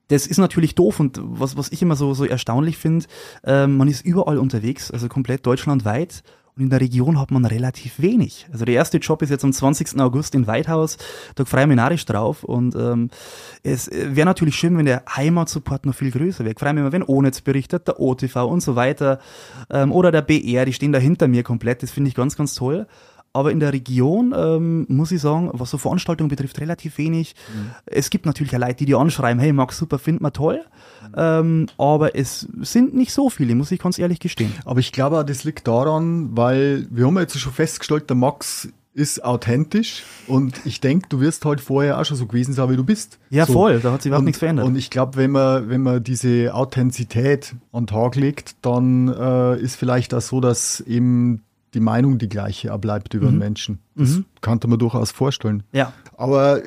das ist natürlich doof und was, was ich immer so, so erstaunlich finde, ähm, man ist überall unterwegs, also komplett deutschlandweit und in der Region hat man relativ wenig. Also der erste Job ist jetzt am 20. August in Weidhaus. Da freue ich mich narrisch drauf. Und ähm, es wäre natürlich schön, wenn der Heimatsupport noch viel größer wäre. Ich freue mich immer, wenn ONETZ berichtet, der OTV und so weiter. Ähm, oder der BR, die stehen da hinter mir komplett. Das finde ich ganz, ganz toll. Aber in der Region ähm, muss ich sagen, was so Veranstaltungen betrifft, relativ wenig. Mhm. Es gibt natürlich auch Leute, die die anschreiben, hey Max, super, find man toll. Mhm. Ähm, aber es sind nicht so viele, muss ich ganz ehrlich gestehen. Aber ich glaube, das liegt daran, weil wir haben jetzt schon festgestellt, der Max ist authentisch und ich denke, du wirst halt vorher auch schon so gewesen sein, wie du bist. Ja, so. voll, da hat sich überhaupt und, nichts verändert. Und ich glaube, wenn man, wenn man diese Authentizität an den Tag legt, dann äh, ist vielleicht auch so, dass eben die Meinung die gleiche bleibt über den Menschen. Das kann man durchaus vorstellen. Ja. Aber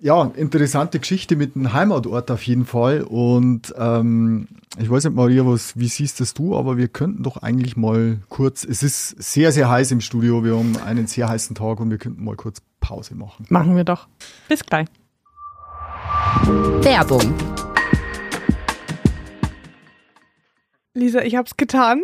ja, interessante Geschichte mit dem Heimatort auf jeden Fall. Und ähm, ich weiß nicht, Maria, was, wie siehst das du? Aber wir könnten doch eigentlich mal kurz, es ist sehr, sehr heiß im Studio. Wir haben einen sehr heißen Tag und wir könnten mal kurz Pause machen. Machen wir doch. Bis gleich. Werbung. Lisa, ich hab's getan.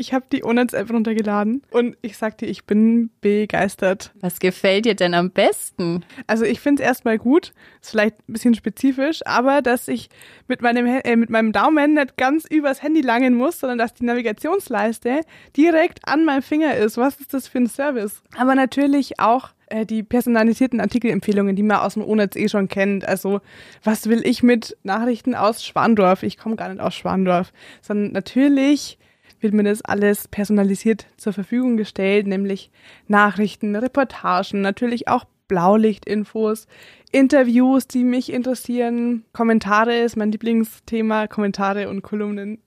Ich habe die Onets-App runtergeladen und ich sag dir, ich bin begeistert. Was gefällt dir denn am besten? Also ich finde es erstmal gut, ist vielleicht ein bisschen spezifisch, aber dass ich mit meinem, äh, mit meinem Daumen nicht ganz übers Handy langen muss, sondern dass die Navigationsleiste direkt an meinem Finger ist. Was ist das für ein Service? Aber natürlich auch äh, die personalisierten Artikelempfehlungen, die man aus dem Onetz eh schon kennt. Also was will ich mit Nachrichten aus Schwandorf? Ich komme gar nicht aus Schwandorf, sondern natürlich wird mir das alles personalisiert zur Verfügung gestellt, nämlich Nachrichten, Reportagen, natürlich auch Blaulichtinfos, Interviews, die mich interessieren, Kommentare ist mein Lieblingsthema, Kommentare und Kolumnen.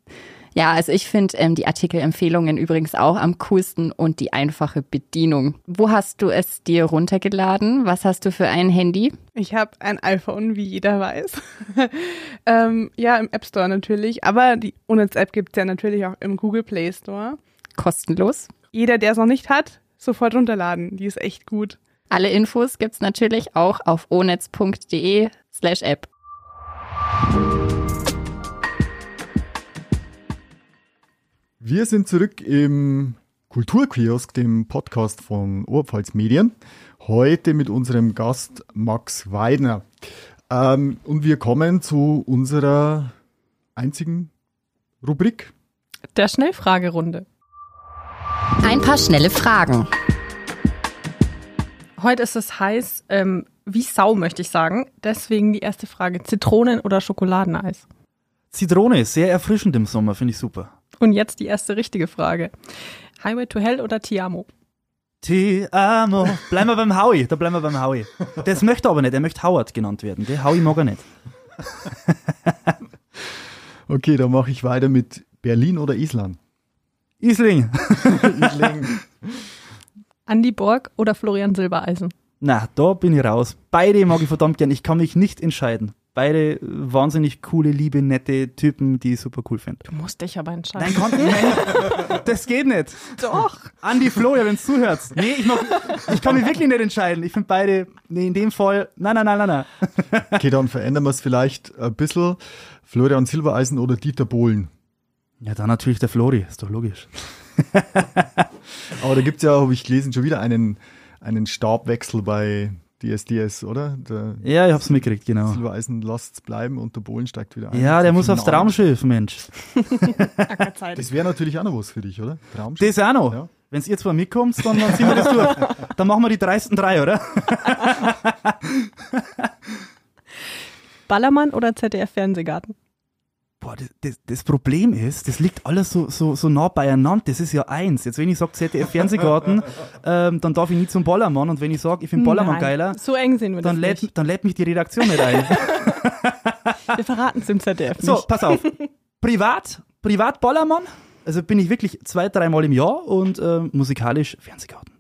Ja, also ich finde ähm, die Artikelempfehlungen übrigens auch am coolsten und die einfache Bedienung. Wo hast du es dir runtergeladen? Was hast du für ein Handy? Ich habe ein iPhone, wie jeder weiß. ähm, ja, im App Store natürlich, aber die Onetz-App gibt's ja natürlich auch im Google Play Store. Kostenlos. Jeder, der es noch nicht hat, sofort runterladen. Die ist echt gut. Alle Infos gibt's natürlich auch auf onetz.de slash app. Wir sind zurück im Kulturkiosk, dem Podcast von Oberpfalz Medien. Heute mit unserem Gast Max Weidner. Ähm, und wir kommen zu unserer einzigen Rubrik. Der Schnellfragerunde. Ein paar schnelle Fragen. Heute ist es heiß, ähm, wie Sau, möchte ich sagen. Deswegen die erste Frage: Zitronen- oder Schokoladeneis? Zitrone, sehr erfrischend im Sommer, finde ich super. Und jetzt die erste richtige Frage: Highway to Hell oder Tiamo? Ti amo. Bleiben wir beim Howie, da bleiben wir beim Howie. Das möchte aber nicht, er möchte Howard genannt werden. Gell? Howie mag er nicht. Okay, dann mache ich weiter mit Berlin oder Island. Isling. Isling. Andi Borg oder Florian Silbereisen? Na, da bin ich raus. Beide mag ich verdammt gern. Ich kann mich nicht entscheiden. Beide wahnsinnig coole, liebe, nette Typen, die ich super cool finde. Du musst dich aber entscheiden. Nein, kann, nein, das geht nicht. Doch. Andi Florian, wenn du zuhörst. Nee, ich, mag, ich kann mich wirklich nicht entscheiden. Ich finde beide, nee, in dem Fall, nein, nein, nein, nein, nein. Okay, dann verändern wir es vielleicht ein bisschen. Florian Silbereisen oder Dieter Bohlen. Ja, dann natürlich der Flori, ist doch logisch. Aber da gibt's ja, habe ich gelesen, schon wieder einen, einen Stabwechsel bei DSDS, oder? Der Ja, ich hab's mitgekriegt, genau. Silbereisen lasst's bleiben und der Bohlen steigt wieder ein. Ja, der muss aufs. Traumschiff, Mensch. Ackerzeit. Das wäre natürlich auch noch was für dich, oder? Traumschiff. Das auch noch. Ja. Wenn ihr zwei mitkommt, dann, dann ziehen wir das durch. Dann machen wir die dreisten drei, oder? Ballermann oder ZDF-Fernsehgarten? Boah, das, das, das Problem ist, das liegt alles so, so, so nah beieinander. Das ist ja eins. Jetzt, wenn ich sage ZDF Fernsehgarten, ähm, dann darf ich nie zum Bollermann. Und wenn ich sage, ich finde Bollermann Nein, geiler, So eng sehen wir dann das lädt, nicht. dann lädt mich die Redaktion nicht ein. Wir verraten es im ZDF So, nicht. pass auf. Privat, privat Bollermann. Also bin ich wirklich zwei, dreimal im Jahr und ähm, musikalisch Fernsehgarten.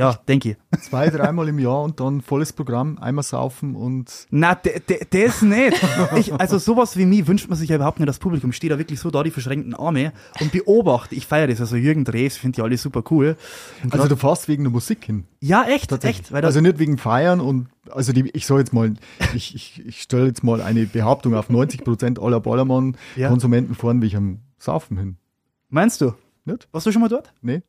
Ja, ja, denke ich. Zwei, dreimal im Jahr und dann volles Programm, einmal saufen und Na, de, de, das nicht. Ich, also sowas wie mich wünscht man sich ja überhaupt nicht das Publikum. Ich stehe da wirklich so da, die verschränkten Arme und beobachte. Ich feiere das. Also Jürgen Drees, finde die alle super cool. Und also grad- du fährst wegen der Musik hin. ja, echt, Tatsächlich. echt. Also nicht wegen Feiern und also die, ich sage jetzt mal, ich, ich, ich stelle jetzt mal eine Behauptung auf 90 Prozent aller Ballermann-Konsumenten fahren wegen am Saufen hin. meinst du? Nicht? Warst du schon mal dort? Nee?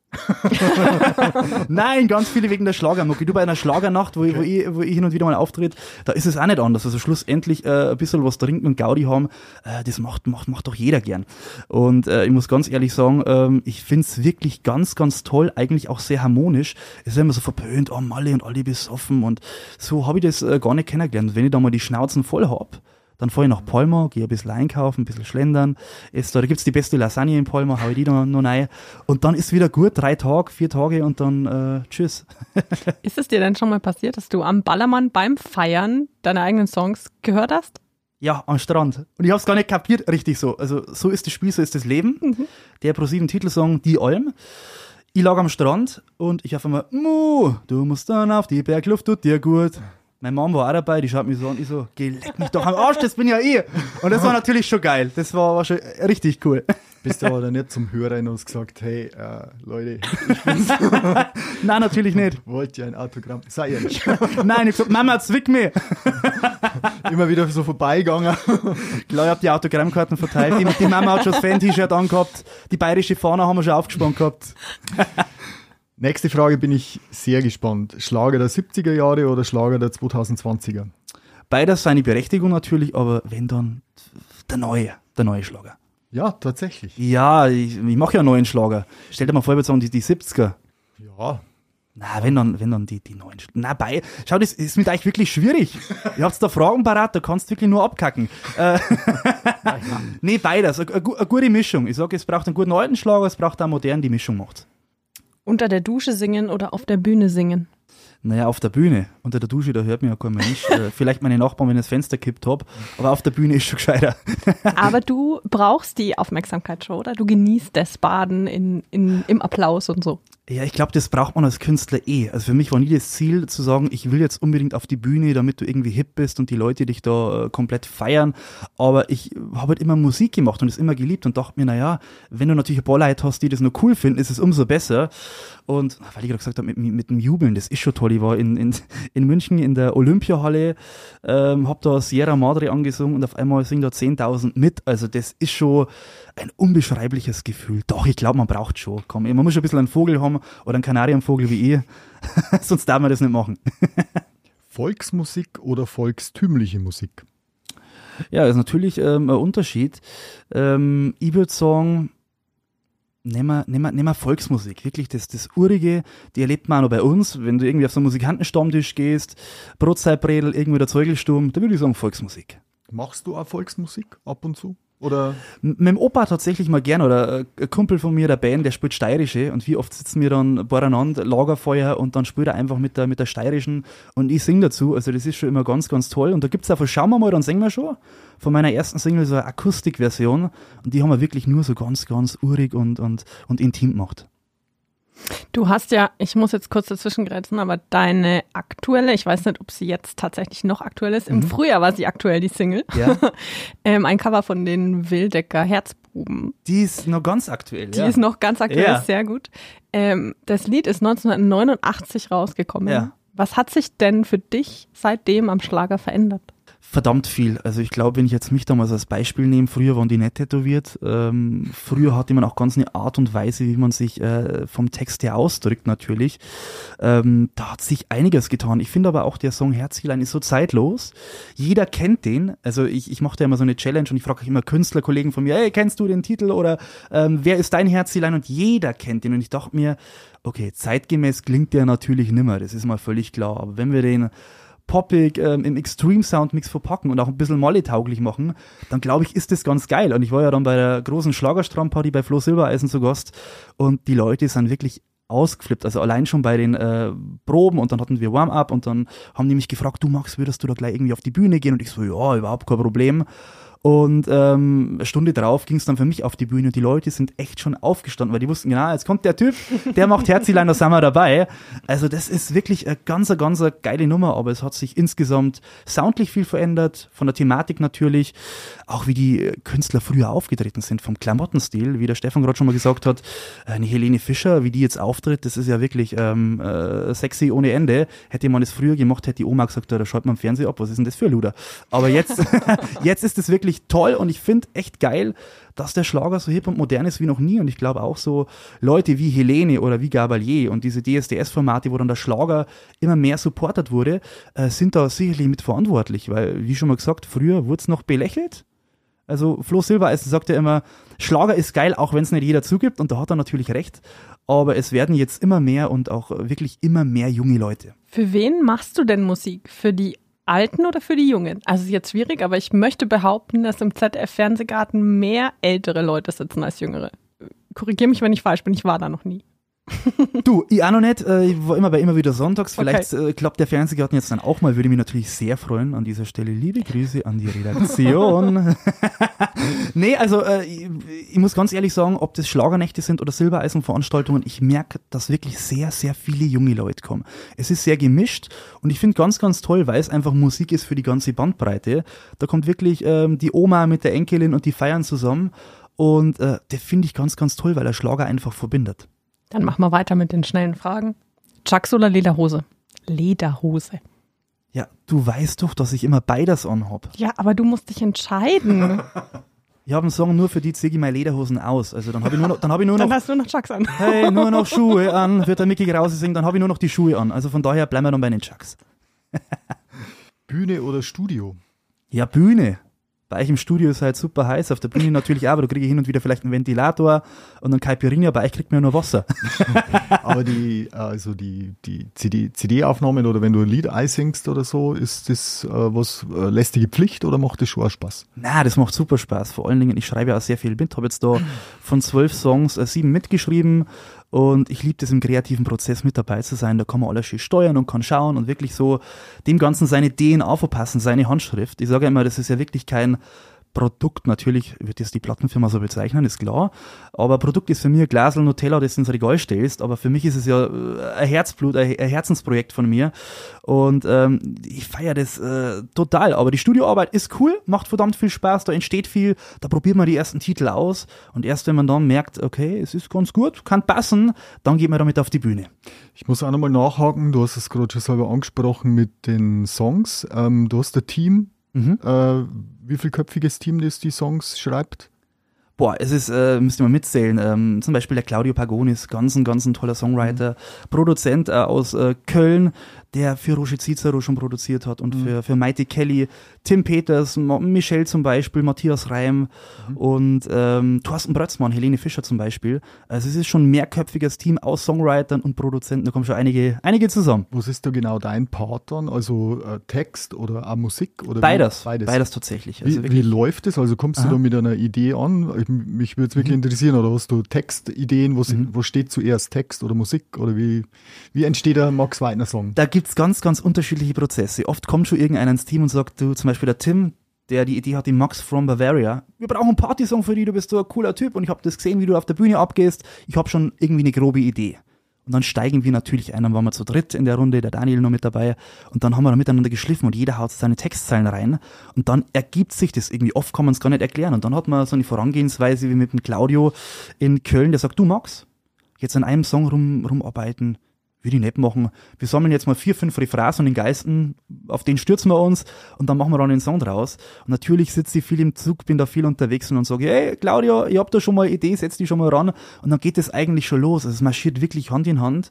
Nein, ganz viele wegen der Schlagermucke. Du bei einer Schlagernacht, wo, ich, wo, ich, wo ich hin und wieder mal auftritt, da ist es auch nicht anders. Also schlussendlich äh, ein bisschen was trinken und Gaudi haben, äh, das macht, macht, macht doch jeder gern. Und äh, ich muss ganz ehrlich sagen, ähm, ich find's wirklich ganz, ganz toll, eigentlich auch sehr harmonisch. Es ist immer so verpönt, oh Malle und alle besoffen und so habe ich das äh, gar nicht kennengelernt. Wenn ich da mal die Schnauzen voll hab, dann fahre ich nach Palma, gehe ein bisschen einkaufen, ein bisschen schlendern. Ess da, da gibt's die beste Lasagne in Palma, hau ich die noch, noch rein. Und dann ist wieder gut, drei Tage, vier Tage und dann äh, tschüss. Ist es dir denn schon mal passiert, dass du am Ballermann beim Feiern deine eigenen Songs gehört hast? Ja, am Strand. Und ich hab's gar nicht kapiert, richtig so. Also so ist das Spiel, so ist das Leben. Der ProSieben Titelsong Die Alm. ich lag am Strand und ich auf einmal, Mu, du musst dann auf die Bergluft, tut dir gut. Meine Mom war auch dabei, die schaut mich so an, ich so, geh, leck mich doch am Arsch, das bin ja ich. Und das war natürlich schon geil. Das war, war schon richtig cool. Bist du aber dann nicht zum Hörer und hast gesagt, hey, äh, Leute, Nein, natürlich nicht. wollt ihr ein Autogramm? Sei ehrlich. Nein, ich hab gesagt, Mama, zwick mich. Immer wieder so vorbeigegangen. Klar, ich hab die Autogrammkarten verteilt. Die, die Mama hat schon das Fan-T-Shirt angehabt. Die bayerische Fahne haben wir schon aufgespannt gehabt. Nächste Frage bin ich sehr gespannt. Schlager der 70er Jahre oder Schlager der 2020er? Beides seine Berechtigung natürlich, aber wenn dann der neue, der neue Schlager. Ja, tatsächlich. Ja, ich, ich mache ja einen neuen Schlager. Stell dir mal vor, wir sagen die, die 70er. Ja. Na, wenn dann, wenn dann die, die neuen. Sch- Na, bei, schau, das ist mit euch wirklich schwierig. Ihr habt da Fragen parat, da kannst du wirklich nur abkacken. Äh, nee, beides. Eine gute Mischung. Ich sage, es braucht einen guten alten Schlager, es braucht auch einen modernen, die Mischung macht. Unter der Dusche singen oder auf der Bühne singen? Naja, auf der Bühne. Unter der Dusche, da hört mich ja kein Mensch. äh, vielleicht meine Nachbarn, wenn ich das Fenster kippt hab. Aber auf der Bühne ist schon gescheiter. Aber du brauchst die Aufmerksamkeit schon, oder? Du genießt das Baden in, in, im Applaus und so. Ja, ich glaube, das braucht man als Künstler eh. Also für mich war nie das Ziel zu sagen, ich will jetzt unbedingt auf die Bühne, damit du irgendwie hip bist und die Leute dich da äh, komplett feiern. Aber ich habe halt immer Musik gemacht und es immer geliebt und dachte mir, naja, wenn du natürlich ein paar Leute hast, die das nur cool finden, ist es umso besser. Und weil ich gerade gesagt habe, mit, mit dem Jubeln, das ist schon toll. Ich war in, in, in München in der Olympiahalle, ähm, hab da Sierra Madre angesungen und auf einmal singen da 10.000 mit. Also das ist schon ein unbeschreibliches Gefühl. Doch, ich glaube, man braucht schon. Komm, man muss schon ein bisschen einen Vogel haben oder einen Kanarienvogel wie ich. Sonst darf man das nicht machen. Volksmusik oder volkstümliche Musik? Ja, ist natürlich ähm, ein Unterschied. Ähm, ich würde sagen, nehmen wir, nehmen, wir, nehmen wir Volksmusik. Wirklich das, das Urige, die erlebt man auch noch bei uns. Wenn du irgendwie auf so einen Musikantenstammtisch gehst, Brotzeitbredel, irgendwie der Zeugelsturm, da würde ich sagen Volksmusik. Machst du auch Volksmusik ab und zu? Oder M- Mit dem Opa tatsächlich mal gern oder äh, ein Kumpel von mir, der Band, der spielt Steirische und wie oft sitzen wir dann beieinander, Lagerfeuer und dann spielt er einfach mit der, mit der Steirischen und ich sing dazu. Also das ist schon immer ganz, ganz toll. Und da gibt's auch von Schauen wir mal, dann singen wir schon. Von meiner ersten Single so eine Akustikversion und die haben wir wirklich nur so ganz, ganz urig und, und, und intim gemacht. Du hast ja, ich muss jetzt kurz dazwischen greifen, aber deine aktuelle, ich weiß nicht, ob sie jetzt tatsächlich noch aktuell ist, im Frühjahr war sie aktuell, die Single. Ja. ähm, ein Cover von den Wildecker Herzbuben. Die ist noch ganz aktuell. Die ja. ist noch ganz aktuell, Ja. sehr gut. Ähm, das Lied ist 1989 rausgekommen. Ja. Was hat sich denn für dich seitdem am Schlager verändert? Verdammt viel. Also ich glaube, wenn ich jetzt mich damals als Beispiel nehme, früher waren die nicht tätowiert. Ähm, früher hatte man auch ganz eine Art und Weise, wie man sich äh, vom Text her ausdrückt natürlich. Ähm, da hat sich einiges getan. Ich finde aber auch, der Song Herzlein ist so zeitlos. Jeder kennt den. Also ich, ich mache da immer so eine Challenge und ich frage immer Künstlerkollegen von mir, hey, kennst du den Titel oder ähm, wer ist dein Herzlein? Und jeder kennt den. Und ich dachte mir, okay, zeitgemäß klingt der natürlich nimmer. Das ist mal völlig klar. Aber wenn wir den poppig ähm, im Extreme Sound Mix verpacken und auch ein bisschen Molly-tauglich machen, dann glaube ich, ist das ganz geil. Und ich war ja dann bei der großen Schlagerstrandparty bei Flo Silbereisen zu Gast und die Leute sind wirklich ausgeflippt. Also allein schon bei den äh, Proben und dann hatten wir Warm-up und dann haben die mich gefragt, du Max, würdest du da gleich irgendwie auf die Bühne gehen? Und ich so, ja, überhaupt kein Problem. Und ähm, eine Stunde drauf ging es dann für mich auf die Bühne und die Leute sind echt schon aufgestanden, weil die wussten, genau, jetzt kommt der Typ, der macht Herzilein, da sind wir dabei. Also das ist wirklich eine ganz, ganz geile Nummer, aber es hat sich insgesamt soundlich viel verändert, von der Thematik natürlich, auch wie die Künstler früher aufgetreten sind, vom Klamottenstil, wie der Stefan gerade schon mal gesagt hat, eine Helene Fischer, wie die jetzt auftritt, das ist ja wirklich ähm, äh, sexy ohne Ende. Hätte man es früher gemacht, hätte die Oma gesagt, da schaut man im Fernsehen ab, was ist denn das für ein Luder? Aber jetzt, jetzt ist es wirklich toll und ich finde echt geil, dass der Schlager so hip und modern ist wie noch nie und ich glaube auch so Leute wie Helene oder wie Gabalier und diese DSDS-Formate, wo dann der Schlager immer mehr supportet wurde, äh, sind da sicherlich mit verantwortlich, weil, wie schon mal gesagt, früher wurde es noch belächelt. Also Flo Silbereisen sagt ja immer, Schlager ist geil, auch wenn es nicht jeder zugibt und da hat er natürlich recht, aber es werden jetzt immer mehr und auch wirklich immer mehr junge Leute. Für wen machst du denn Musik? Für die Alten oder für die Jungen? Also ist jetzt schwierig, aber ich möchte behaupten, dass im ZDF-Fernsehgarten mehr ältere Leute sitzen als jüngere. Korrigiere mich, wenn ich falsch bin, ich war da noch nie. Du, ich auch noch nicht. Ich war immer bei immer wieder sonntags. Vielleicht äh, klappt der Fernsehgarten jetzt dann auch mal. Würde mich natürlich sehr freuen. An dieser Stelle liebe Grüße an die Redaktion. nee, also äh, ich, ich muss ganz ehrlich sagen, ob das Schlagernächte sind oder Silbereisenveranstaltungen, ich merke, dass wirklich sehr, sehr viele junge Leute kommen. Es ist sehr gemischt und ich finde ganz, ganz toll, weil es einfach Musik ist für die ganze Bandbreite. Da kommt wirklich ähm, die Oma mit der Enkelin und die feiern zusammen. Und äh, das finde ich ganz, ganz toll, weil der Schlager einfach verbindet. Dann machen wir weiter mit den schnellen Fragen. Chucks oder Lederhose? Lederhose. Ja, du weißt doch, dass ich immer beides anhab. Ja, aber du musst dich entscheiden. Ich habe einen Song nur für die ziehe ich meine Lederhosen aus. Also dann habe ich nur noch, dann habe ich nur Dann noch, hast du noch Chucks an. hey, nur noch Schuhe an, wird der Mickey Krause singen, dann habe ich nur noch die Schuhe an. Also von daher bleiben wir dann bei den Chucks. Bühne oder Studio? Ja, Bühne. Bei euch im Studio ist halt super heiß, auf der Bühne natürlich auch, aber da kriege ich hin und wieder vielleicht einen Ventilator und dann Caipirinha, bei euch kriegt man ja nur Wasser. Aber die, also die, die CD, CD-Aufnahmen oder wenn du ein Lied einsingst oder so, ist das äh, was äh, lästige Pflicht oder macht das schon auch Spaß? Na, das macht super Spaß. Vor allen Dingen, ich schreibe ja auch sehr viel mit. Habe jetzt da von zwölf Songs äh, sieben mitgeschrieben und ich liebe das im kreativen Prozess mit dabei zu sein. Da kann man alles schön steuern und kann schauen und wirklich so dem Ganzen seine DNA verpassen, seine Handschrift. Ich sage immer, das ist ja wirklich kein Produkt, natürlich wird das die Plattenfirma so bezeichnen, ist klar. Aber Produkt ist für mich ein Glasel Nutella, das du ins Regal stellst. Aber für mich ist es ja äh, ein Herzblut, ein ein Herzensprojekt von mir. Und ähm, ich feiere das äh, total. Aber die Studioarbeit ist cool, macht verdammt viel Spaß, da entsteht viel, da probiert man die ersten Titel aus. Und erst wenn man dann merkt, okay, es ist ganz gut, kann passen, dann geht man damit auf die Bühne. Ich muss auch nochmal nachhaken, du hast es gerade schon selber angesprochen mit den Songs. Ähm, du hast ein Team. Mhm. Äh, wie vielköpfiges Team, das die Songs schreibt? Boah, es ist, äh, müsst ihr mal mitzählen. Ähm, zum Beispiel der Claudio Pagonis, ganz ein, ganz ein toller Songwriter, Produzent äh, aus äh, Köln, der für Roger Cicero schon produziert hat und für, für Mighty Kelly, Tim Peters, Michelle zum Beispiel, Matthias Reim und ähm, Thorsten Brötzmann, Helene Fischer zum Beispiel. Also es ist schon ein mehrköpfiges Team aus Songwritern und Produzenten, da kommen schon einige, einige zusammen. Was ist da genau dein Part dann? Also äh, Text oder auch Musik? Oder? Beides, Beides. beides tatsächlich. Also Wie, wie läuft es? Also kommst du Aha. da mit einer Idee an? Ich, mich würde es wirklich interessieren. Oder hast du Textideen? Wo, Mhm. wo steht zuerst Text oder Musik? Oder wie, wie entsteht ein Max Weidner Song? da gibt's ganz, ganz unterschiedliche Prozesse. Oft kommt schon irgendeiner ins Team und sagt, du, zum Beispiel der Tim, der die Idee hat, die Max from Bavaria. Wir brauchen einen Partysong für dich, du bist so ein cooler Typ und ich habe das gesehen, wie du auf der Bühne abgehst. Ich habe schon irgendwie eine grobe Idee. Und dann steigen wir natürlich ein, dann waren wir zu dritt in der Runde, der Daniel noch mit dabei. Und dann haben wir da miteinander geschliffen und jeder haut seine Textzeilen rein. Und dann ergibt sich das irgendwie. Oft kann man es gar nicht erklären. Und dann hat man so eine Vorangehensweise wie mit dem Claudio in Köln, der sagt, du Max, jetzt an einem Song rum, rumarbeiten, würde ich nicht machen. Wir sammeln jetzt mal vier, fünf Refrains und den Geisten, auf den stürzen wir uns und dann machen wir dann den Song draus. Und natürlich sitze ich viel im Zug, bin da viel unterwegs und dann sage, hey Claudio, ich hab da schon mal eine Idee, setz die schon mal ran. Und dann geht es eigentlich schon los. Also es marschiert wirklich Hand in Hand.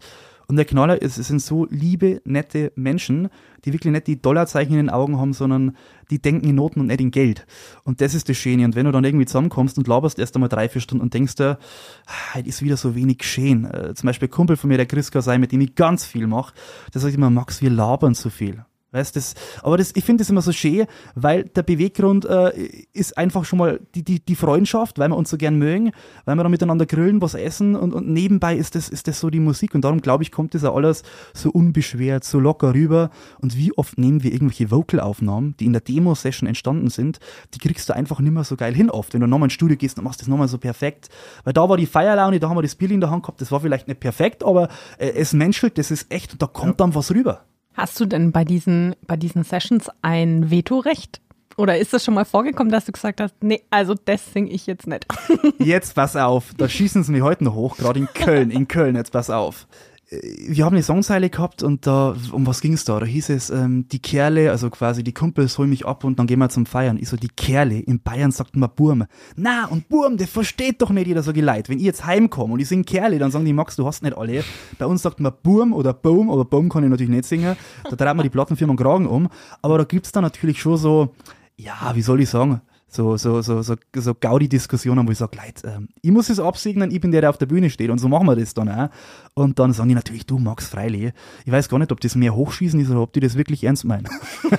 Und der Knaller ist, es sind so liebe, nette Menschen, die wirklich nicht die Dollarzeichen in den Augen haben, sondern die denken in Noten und nicht in Geld. Und das ist das Schöne. Und wenn du dann irgendwie zusammenkommst und laberst erst einmal drei, vier Stunden und denkst dir, ah, heute ist wieder so wenig geschehen. Äh, zum Beispiel Kumpel von mir, der Chris Gasei, mit dem ich ganz viel mache, der sagt immer, Max, wir labern zu viel. Weißt das, aber das, ich finde das immer so schön, weil der Beweggrund äh, ist einfach schon mal die, die, die Freundschaft, weil wir uns so gern mögen, weil wir dann miteinander grillen, was essen und, und nebenbei ist das, ist das so die Musik. Und darum glaube ich, kommt das auch alles so unbeschwert, so locker rüber. Und wie oft nehmen wir irgendwelche Vocalaufnahmen, die in der Demo-Session entstanden sind, die kriegst du einfach nicht mehr so geil hin oft, wenn du nochmal ins Studio gehst und machst das nochmal so perfekt, weil da war die Feierlaune, da haben wir das Bier in der Hand gehabt, das war vielleicht nicht perfekt, aber äh, es menschelt, das ist echt und da kommt dann was rüber. Hast du denn bei diesen, bei diesen Sessions ein Vetorecht? Oder ist das schon mal vorgekommen, dass du gesagt hast, nee, also das singe ich jetzt nicht? Jetzt pass auf, da schießen sie mich heute noch hoch, gerade in Köln, in Köln, jetzt pass auf. Äh, Wir haben eine Songzeile gehabt und da, um was ging's da? Da hieß es, ähm, die Kerle, also quasi die Kumpels holen mich ab und dann gehen wir zum Feiern. Ich so, die Kerle, in Bayern sagt man Burm. Na, und Burm, der versteht doch nicht jeder so geleit. Wenn ich jetzt heimkomme und ich sing Kerle, dann sagen die, Max, du hast nicht alle. Bei uns sagt man Burm oder Boom, aber Boom kann ich natürlich nicht singen. Da dreht man die Plattenfirma Kragen um. Aber da gibt's dann natürlich schon so, ja, wie soll ich sagen, so, so, so, so, so Gaudi-Diskussionen, wo ich sage, Leute, ähm, ich muss es absegnen, ich bin der, der auf der Bühne steht und so machen wir das dann auch. Und dann sagen die natürlich, du Max Freili. Ich weiß gar nicht, ob das mehr Hochschießen ist oder ob die das wirklich ernst meinen.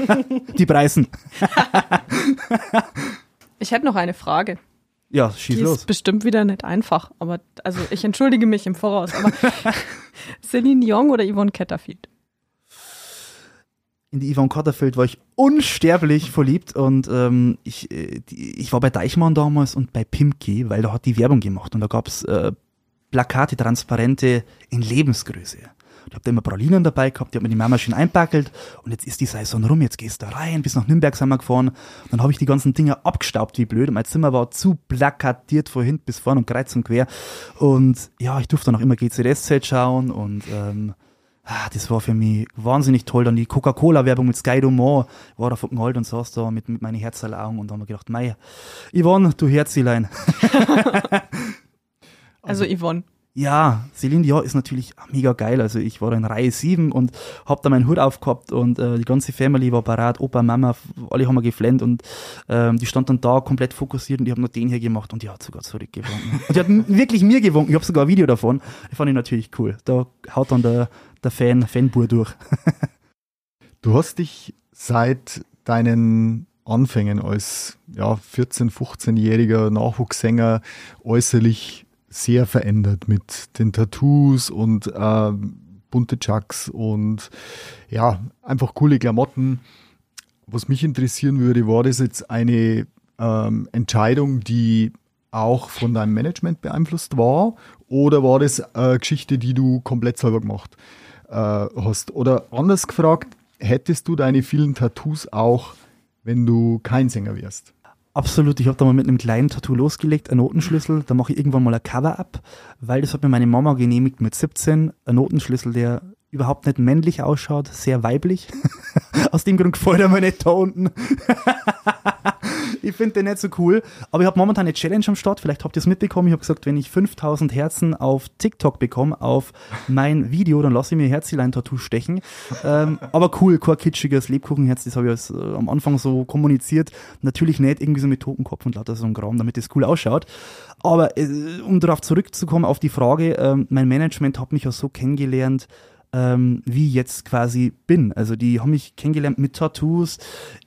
die preisen. Ich hätte noch eine Frage. Ja, schieß Die los. ist bestimmt wieder nicht einfach, aber also ich entschuldige mich im Voraus, aber Celine Dion oder Yvonne Ketterfield? In die Yvonne Cotterfeld war ich unsterblich verliebt und ähm, ich, äh, ich war bei Deichmann damals und bei Pimki, weil da hat die Werbung gemacht und da gab's äh, Plakate, Transparente in Lebensgröße. Ich habe da immer Pralinen dabei gehabt, die hat mir die Mama schön einpackelt und jetzt ist die Saison rum, jetzt gehst du rein, bis nach Nürnberg sind wir gefahren. Dann habe ich die ganzen Dinger abgestaubt, wie blöd. Und mein Zimmer war zu plakatiert von hinten bis vorn und kreuz und quer. Und ja, ich durfte dann auch immer GCDS-Zelt schauen und ähm, ah, das war für mich wahnsinnig toll. Dann die Coca-Cola-Werbung mit Sky Dumont war da von Gold und saß da mit, mit meinen Herzerlaugen und da haben wir gedacht, mei, Yvonne, du Herzilein. Also Yvonne. Ja, Celine Dion ist natürlich mega geil. Also ich war da in Reihe 7 und hab da meinen Hut aufgehabt und äh, die ganze Family war parat, Opa, Mama, alle haben wir geflennt und ähm, die stand dann da komplett fokussiert und die haben nur den hier gemacht und die hat sogar zurückgewunken. und die hat wirklich mir gewunken. Ich habe sogar ein Video davon. Das fand ich natürlich cool. Da haut dann der, der Fan, Fanbur durch. Du hast dich seit deinen Anfängen als ja, 14-, 15-jähriger Nachwuchssänger äußerlich sehr verändert mit den Tattoos und ähm, bunte Chucks und ja, einfach coole Klamotten. Was mich interessieren würde, war das jetzt eine ähm, Entscheidung, die auch von deinem Management beeinflusst war oder war das eine Geschichte, die du komplett selber gemacht äh, hast? Oder anders gefragt, hättest du deine vielen Tattoos auch, wenn du kein Sänger wärst? Absolut, ich habe da mal mit einem kleinen Tattoo losgelegt, ein Notenschlüssel, da mache ich irgendwann mal ein Cover ab, weil das hat mir meine Mama genehmigt mit 17, ein Notenschlüssel, der überhaupt nicht männlich ausschaut, sehr weiblich. Aus dem Grund gefällt er mir nicht da unten. ich finde den nicht so cool. Aber ich habe momentan eine Challenge am Start. Vielleicht habt ihr es mitbekommen. Ich habe gesagt, wenn ich 5000 Herzen auf TikTok bekomme, auf mein Video, dann lasse ich mir Herzilein-Tattoo stechen. Ähm, aber cool, kein kitschiges Lebkuchenherz. Das habe ich als, äh, am Anfang so kommuniziert. Natürlich nicht irgendwie so mit Totenkopf und lauter so ein Graum, damit das cool ausschaut. Aber äh, um darauf zurückzukommen, auf die Frage, ähm, mein Management hat mich ja so kennengelernt, ähm, wie ich jetzt quasi bin. Also die haben mich kennengelernt mit Tattoos,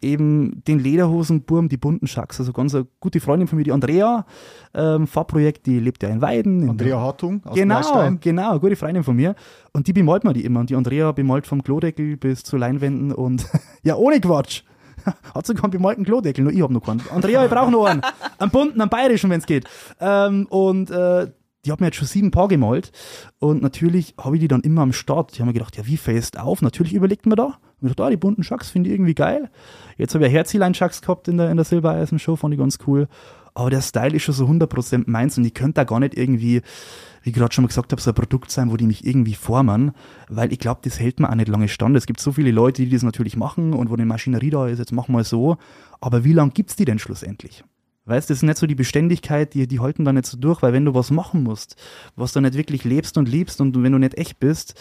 eben den Lederhosenburm, die bunten Schacks, also ganz eine gute Freundin von mir, die Andrea, ähm, Fahrprojekt, die lebt ja in Weiden. in Andrea Hartung aus Genau, Neustein. genau, gute Freundin von mir. Und die bemalt mir die immer. Und die Andrea bemalt vom Klodeckel bis zu Leinwänden und ja, ohne Quatsch. Hat sogar einen bemalten Klodeckel, nur ich hab noch keinen. Andrea, ich brauche noch einen. Einen bunten, einen bayerischen, wenn's geht. Ähm, und äh, die hat mir jetzt schon sieben Paar gemalt. Und natürlich habe ich die dann immer am Start. Die haben mir gedacht, ja, wie fällst auf? Natürlich überlegt man da. Und ich dachte, ah, die bunten Schacks finde ich irgendwie geil. Jetzt habe ich ja Herzilein-Schacks gehabt in der, in der Silbereisen-Show, fand ich ganz cool. Aber der Style ist schon so 100% meins und ich könnte da gar nicht irgendwie, wie ich gerade schon mal gesagt habe, so ein Produkt sein, wo die mich irgendwie formen, weil ich glaube, das hält mir auch nicht lange stand. Es gibt so viele Leute, die das natürlich machen und wo die Maschinerie da ist, jetzt mach mal so. Aber wie lang gibt's die denn schlussendlich? Weißt, das ist nicht so die Beständigkeit, die, die halten da nicht so durch, weil wenn du was machen musst, was du nicht wirklich lebst und liebst und wenn du nicht echt bist,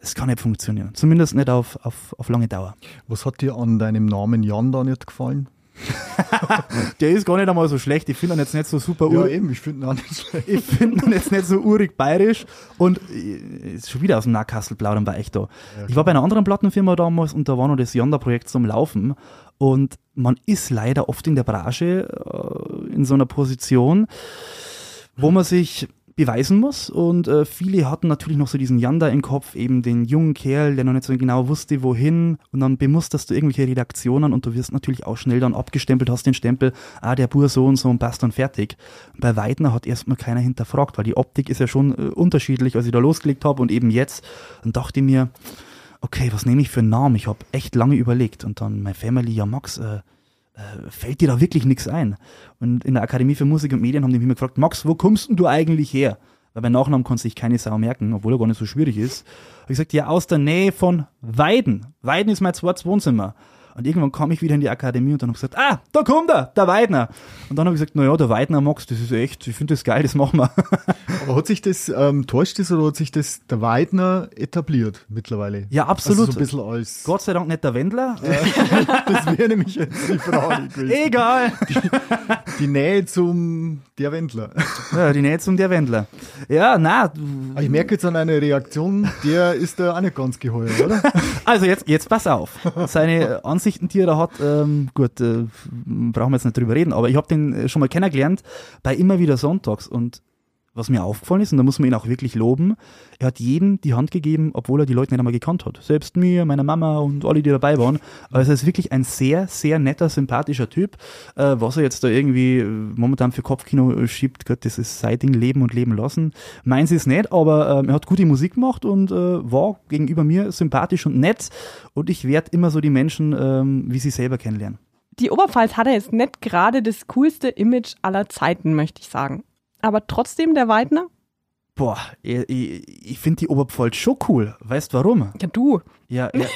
es kann nicht funktionieren. Zumindest nicht auf, auf, auf lange Dauer. Was hat dir an deinem Namen Jan da nicht gefallen? Der ist gar nicht einmal so schlecht. Ich finde ihn jetzt nicht so super Ja, ur eben, ich finde ihn auch nicht schlecht. Ich finde ihn jetzt nicht so urig bayerisch und äh, ist schon wieder aus dem Nahkastel plaudern war echt da. ich war bei einer anderen Plattenfirma damals und da war noch das Yonder-Projekt zum Laufen und man ist leider oft in der Branche äh, in so einer Position, wo man sich beweisen muss. Und äh, viele hatten natürlich noch so diesen Yanda im Kopf, eben den jungen Kerl, der noch nicht so genau wusste, wohin. Und dann bemusterst du irgendwelche Redaktionen und du wirst natürlich auch schnell dann abgestempelt, hast den Stempel, ah, der Bur so und so und passt dann fertig. Bei Weidner hat erstmal keiner hinterfragt, weil die Optik ist ja schon äh, unterschiedlich, als ich da losgelegt habe und eben jetzt, dann dachte ich mir, okay, was nehme ich für einen Namen? Ich habe echt lange überlegt. Und dann meine Family, ja Max, äh, äh, fällt dir da wirklich nichts ein? Und in der Akademie für Musik und Medien haben die mich immer gefragt, Max, wo kommst denn du eigentlich her? Weil bei Nachnamen konnte sich keine Sau merken, obwohl er gar nicht so schwierig ist. Hab ich gesagt, ja, aus der Nähe von Weiden. Weiden ist mein zweites Wohnzimmer. Und irgendwann kam ich wieder in die Akademie und dann habe ich gesagt, ah, da kommt er, der Weidner. Und dann habe ich gesagt, naja, der Weidner Max, das ist echt, ich finde das geil, das machen wir. Aber hat sich das, ähm, täuscht das oder hat sich das der Weidner etabliert mittlerweile? Ja, absolut. Also so ein bisschen als, Gott sei Dank nicht der Wendler. das wäre nämlich jetzt die Frage gewesen. Egal. Die Nähe zum der Wendler. Ja, die Nähe zum der Wendler. Ja, na, Aber ich merke jetzt an einer Reaktion, der ist da auch nicht ganz geheuer, oder? Also jetzt, jetzt pass auf. Seine Ansichten, er hat, ähm, gut, äh, brauchen wir jetzt nicht drüber reden, aber ich habe den äh, schon mal kennengelernt bei immer wieder Sonntags und was mir aufgefallen ist, und da muss man ihn auch wirklich loben, er hat jedem die Hand gegeben, obwohl er die Leute nicht einmal gekannt hat. Selbst mir, meiner Mama und alle, die dabei waren. Also er ist wirklich ein sehr, sehr netter, sympathischer Typ. Äh, was er jetzt da irgendwie äh, momentan für Kopfkino schiebt, das ist sein Ding leben und leben lassen. Meins ist nicht, aber ähm, er hat gute Musik gemacht und äh, war gegenüber mir sympathisch und nett. Und ich werde immer so die Menschen, ähm, wie sie selber kennenlernen. Die Oberpfalz hat ja jetzt nicht gerade das coolste Image aller Zeiten, möchte ich sagen. Aber trotzdem der Weidner? Boah, ich, ich, ich finde die Oberpfalz schon cool. Weißt warum? Ja, du. Ja, ja.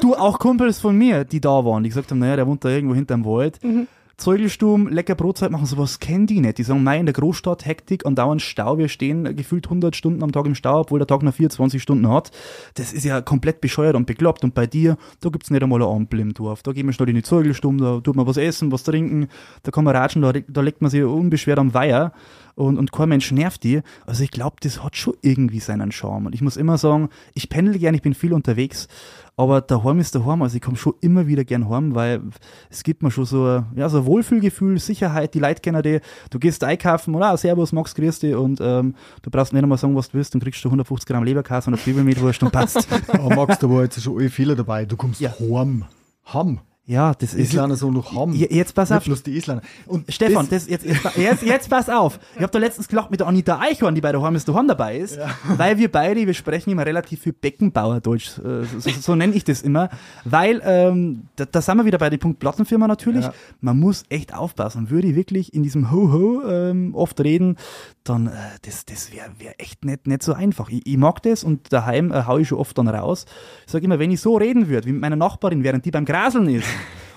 du, auch Kumpels von mir, die da waren, die gesagt haben, naja, der wohnt da irgendwo hinterm Wald. Mhm. Zeugelsturm, lecker Brotzeit machen, sowas kennen die nicht. Die sagen, mei, in der Großstadt, Hektik, andauernd Stau, wir stehen gefühlt 100 Stunden am Tag im Stau, obwohl der Tag nur 24 Stunden hat. Das ist ja komplett bescheuert und bekloppt. Und bei dir, da gibt's nicht einmal eine Ampel im Dorf. Da gehen wir schnell in die Zeugelsturm, da tut man was essen, was trinken, da kann man ratschen, da, da legt man sich unbeschwert am Weiher und, und kein Mensch nervt die. Also ich glaube, das hat schon irgendwie seinen Charme. Und ich muss immer sagen, ich pendel gern, ich bin viel unterwegs, aber daheim ist daheim. Also ich komme schon immer wieder gern heim, weil es gibt mir schon so, ein- ja, so ein Wohlfühlgefühl, Sicherheit, die Leute kennen die. Du gehst einkaufen und ah, servus, Max, grüß dich und ähm, du brauchst nicht einmal sagen, was du willst, dann kriegst du 150 Gramm Leberkäse und eine Zwiebel mit und passt. Aber Max, da war jetzt schon alle Fehler dabei. Du kommst Ja. heim. Ham. Ja, das ist... Isländer so noch. Je- Jetzt pass Nicht auf, bloß die Isländer. Und Stefan, das, jetzt, jetzt, jetzt, jetzt pass auf. Ich habe da letztens gelacht mit der Anita Eichhorn, die bei der Horn ist daheim dabei ist, weil wir beide, wir sprechen immer relativ viel Beckenbauerdeutsch, äh, so, so, so nenne ich das immer, weil ähm, da, da sind wir wieder bei dem Punkt Plattenfirma natürlich. Ja. Man muss echt aufpassen. Würde ich wirklich in diesem Ho-Ho ähm, oft reden, dann äh, das, das wäre wär echt nicht, nicht so einfach. Ich, ich mag das und daheim äh, hau ich schon oft dann raus. Ich sage immer, wenn ich so reden würde, wie mit meiner Nachbarin, während die beim Graseln ist,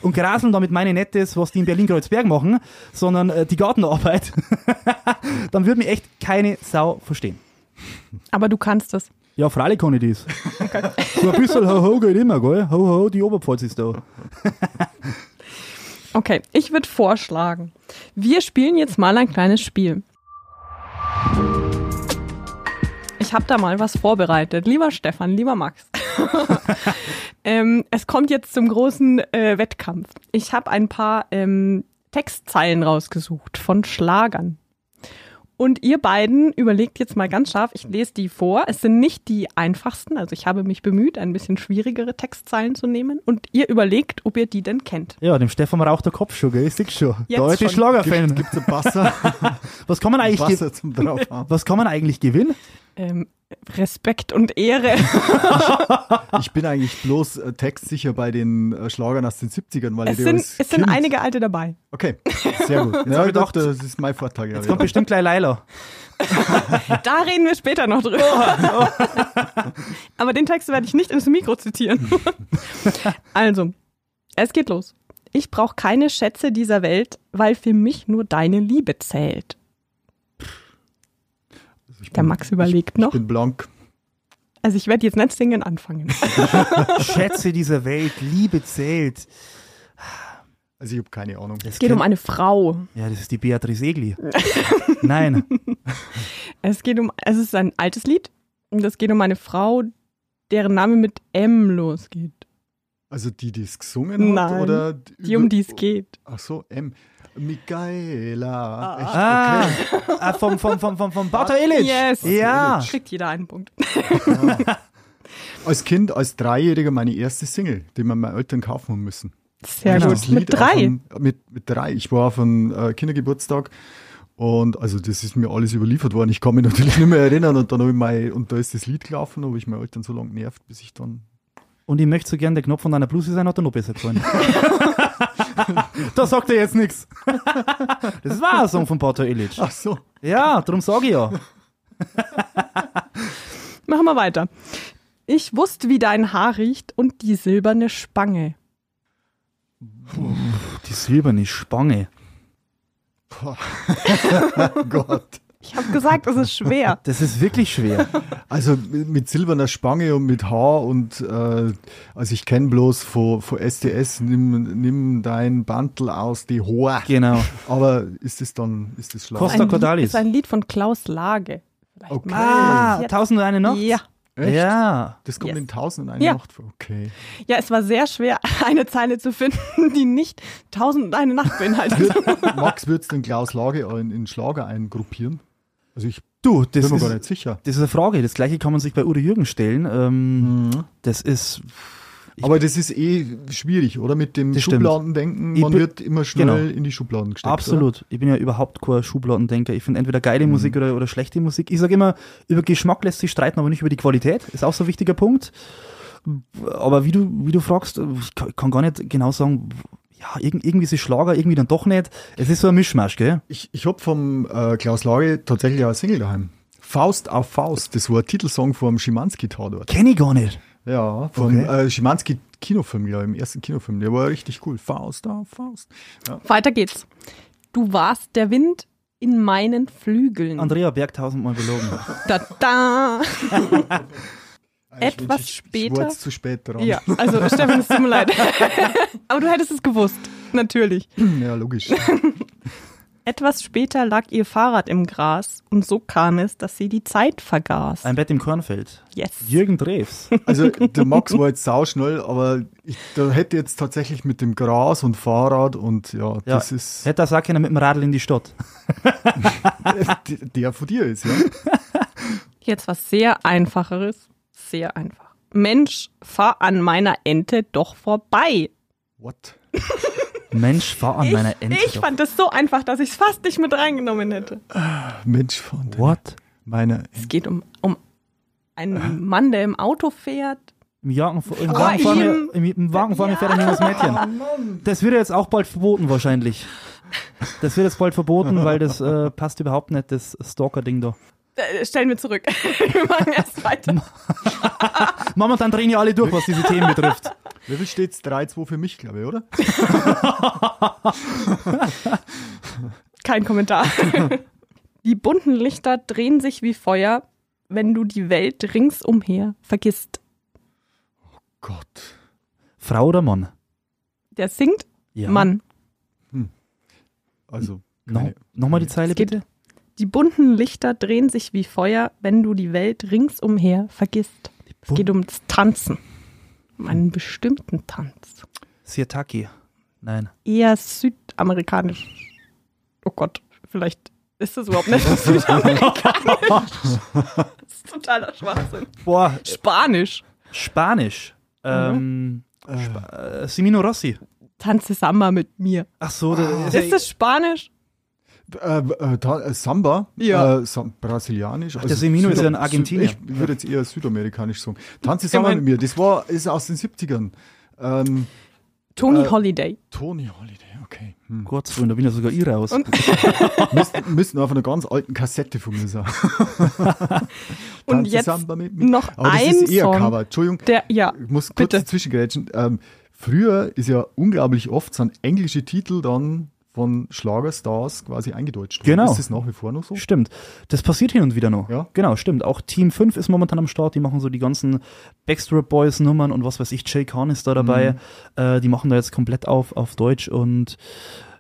und Graseln damit meine das, was die in Berlin-Kreuzberg machen, sondern äh, die Gartenarbeit, dann würde mich echt keine Sau verstehen. Aber du kannst es. Ja, freilich kann ich das. So ein bisschen Ho-Ho geht immer, gell? Ho-Ho, die Oberpfalz ist da. Okay, ich würde vorschlagen, wir spielen jetzt mal ein kleines Spiel. Ich habe da mal was vorbereitet. Lieber Stefan, lieber Max. ähm, es kommt jetzt zum großen äh, Wettkampf. Ich habe ein paar ähm, Textzeilen rausgesucht von Schlagern. Und ihr beiden überlegt jetzt mal ganz scharf, ich lese die vor. Es sind nicht die einfachsten, also ich habe mich bemüht, ein bisschen schwierigere Textzeilen zu nehmen. Und ihr überlegt, ob ihr die denn kennt. Ja, dem Stefan raucht der Kopf schon, gell? Ich sehe schon. Jetzt da ist die. Schlagerfan. Gibt's ein Wasser? Was kann man eigentlich, ge Wasser zum was kann man eigentlich gewinnen? Ähm, Respekt und Ehre. Ich bin eigentlich bloß äh, textsicher bei den äh, Schlagern aus den 70ern, weil Es sind, es sind einige alte dabei. Okay, sehr gut. Ja, ich dachte, das ist mein Vorteil. Jetzt kommt bestimmt gleich Leila. Da reden wir später noch drüber. Aber den Text werde ich nicht ins Mikro zitieren. Also, es geht los. Ich brauche keine Schätze dieser Welt, weil für mich nur deine Liebe zählt. Ich Der bin- Max überlegt ich, noch. Ich bin blank. Also ich werde jetzt nicht singen anfangen. Schätze dieser Welt, Liebe zählt. Also ich habe keine Ahnung. Es geht um eine Frau. Ja, das ist die Beatrice Egli. Nein. Es geht um, es ist ein altes Lied. Und es geht um eine Frau, deren Name mit M losgeht. Also die, die es gesungen hat? Nein, Oder Die um die es geht. Ach so, M. Michaela. Echt? Ah, ah vom, vom, vom, vom, vom Bauta Illich. Yes. Ja. Kriegt jeder einen Punkt. Als Kind, als Dreijähriger meine erste Single, die mir meine Eltern kaufen haben müssen. Sehr gut. Mit drei. einem- mit, mit drei. Ich war auf einem äh, Kindergeburtstag und also das ist mir alles überliefert worden. Ich kann mich natürlich nicht mehr erinnern und dann habe ich mein, und da ist das Lied gelaufen, habe ich meine Eltern so lange genervt, bis ich dann. Und ich möchte so gern der Knopf von deiner Bluse sein, hat er noch besser gefallen. da sagt er jetzt nichts. Das war ein Song von Bauta Illich. Ach so. Ja, darum sage ich ja. Machen wir weiter. Ich wusste, wie dein Haar riecht und die silberne Spange. Die silberne Spange. Oh Gott. Ich habe gesagt, es ist schwer. Das ist wirklich schwer. Also mit, silberner Spange und mit Haar und äh, also ich kenne bloß von, von STS, nimm, nimm dein Bantel aus die Haar. Genau. Aber ist das dann, ist das schlau? Costa Cordalis. ist ein Lied von Klaus Lage. Vielleicht Okay. Ah, tausend und eine Nacht? Ja. Echt? Ja. Das kommt Yes. in Tausend und eine Ja. Nacht vor. Okay. Ja, es war sehr schwer, eine Zeile zu finden, die nicht tausend und eine Nacht beinhaltet. Max, würdest du den Klaus Lage in, in Schlager eingruppieren? Also ich Du, das bin mir gar ist, nicht sicher. das ist eine Frage. Das gleiche kann man sich bei Udo Jürgen stellen. Ähm, Mhm. Das ist, Aber das ist eh schwierig, oder? Mit dem. Schubladendenken. Man bin- wird immer schnell genau. in die Schubladen gesteckt. absolut. Ich bin ja überhaupt kein Schubladendenker. Ich finde entweder Mhm. geile Musik oder, oder schlechte Musik. Ich sage immer, über Geschmack lässt sich streiten, aber nicht über die Qualität. Ist auch so ein wichtiger Punkt. Aber wie du, wie du fragst, ich kann gar nicht genau sagen, ja, irg- irgendwie ist es Schlager, irgendwie dann doch nicht. Es ist so ein Mischmasch, gell? Ich, ich hab vom äh, Klaus Lage tatsächlich auch eine Single daheim. Faust auf Faust. Das war ein Titelsong vom Schimanski-Tatort. Kenn ich gar nicht. Ja, vom Okay. äh, Schimanski-Kinofilm, glaube ich, im ersten Kinofilm. Der war richtig cool. Faust auf Faust. Weiter geht's. Du warst der Wind in meinen Flügeln. Andrea Bergtausend mal belogen. Da, da. Ich Etwas ich, Ich später- jetzt zu spät dran. Ja, also Stefan, es tut mir leid. Aber du hättest es gewusst. Natürlich. ja logisch. Etwas später lag ihr Fahrrad im Gras und so kam es, dass sie die Zeit vergaß. Ein Bett im Kornfeld. Yes. Jürgen Drews. Also der Max war jetzt sauschnell, aber ich, da hätte jetzt tatsächlich mit dem Gras und Fahrrad und ja, Ja. das ist Hätte er sagen können, mit dem Radl in die Stadt. der, der von dir ist, ja. Jetzt was sehr einfacheres. Sehr einfach. Mensch, fahr an meiner Ente doch vorbei. What? Mensch, fahr an meiner Ente. ich doch. fand das so einfach, dass ich es fast nicht mit reingenommen hätte. Mensch von What? meiner. Es geht um, um einen Mann, der im Auto fährt. Im, Jagen, im, Oh, Wagen vor mir, im, im Wagen vor mir fährt ein junges Mädchen. Das wird jetzt auch bald verboten wahrscheinlich. Das wird jetzt bald verboten, weil das äh, passt überhaupt nicht, das Stalker-Ding da. Äh, stellen wir zurück. wir machen erst weiter. Momentan drehen ja alle durch, was diese Themen betrifft. Wie viel steht's? 3-2 für mich, glaube ich, oder? Kein Kommentar. Die bunten Lichter drehen sich wie Feuer, wenn du die Welt ringsumher vergisst. Gott. Frau oder Mann? Der singt Ja. Mann. Also, No, Nochmal die Zeile bitte. Die bunten Lichter drehen sich wie Feuer, wenn du die Welt ringsumher vergisst. Es geht ums Tanzen. Um einen bestimmten Tanz. Sirtaki. Nein. Eher südamerikanisch. Oh Gott, vielleicht ist das überhaupt nicht südamerikanisch. das ist totaler Schwachsinn. Boah, Spanisch. Spanisch. Ähm, Sp äh, Simino Rossi. Tanze Samba mit mir. Ach so, das Ist das Spanisch? Äh, äh, äh, Samba, Ja. äh, Sam brasilianisch. also der Semino ist ja ein Süda- Argentinier. Ich würde jetzt eher südamerikanisch sagen. Tanze Samba mit mir, das war, ist aus den 70ern. Ähm, Tony Äh, Holiday. Tony Holiday, okay. Hm. Willen, da bin ja sogar ich raus. Müssten, müssten auf einer ganz alten Kassette von mir sein. Und Tanze jetzt Samba mit mir. noch Aber das ein ist eher Song. Cover. Entschuldigung, Der, ja, ich muss kurz Bitte. dazwischengrätschen. Ähm, früher ist ja unglaublich oft sind englische Titel dann von Schlagerstars quasi eingedeutscht worden. Genau. Ist das nach wie vor noch so? Stimmt. Das passiert hin und wieder noch. Ja. Genau, stimmt. Auch Team 5 ist momentan am Start. Die machen so die ganzen Backstreet Boys Nummern und was weiß ich. Jay Khan ist da dabei. Mhm. Äh, die machen da jetzt komplett auf, auf Deutsch und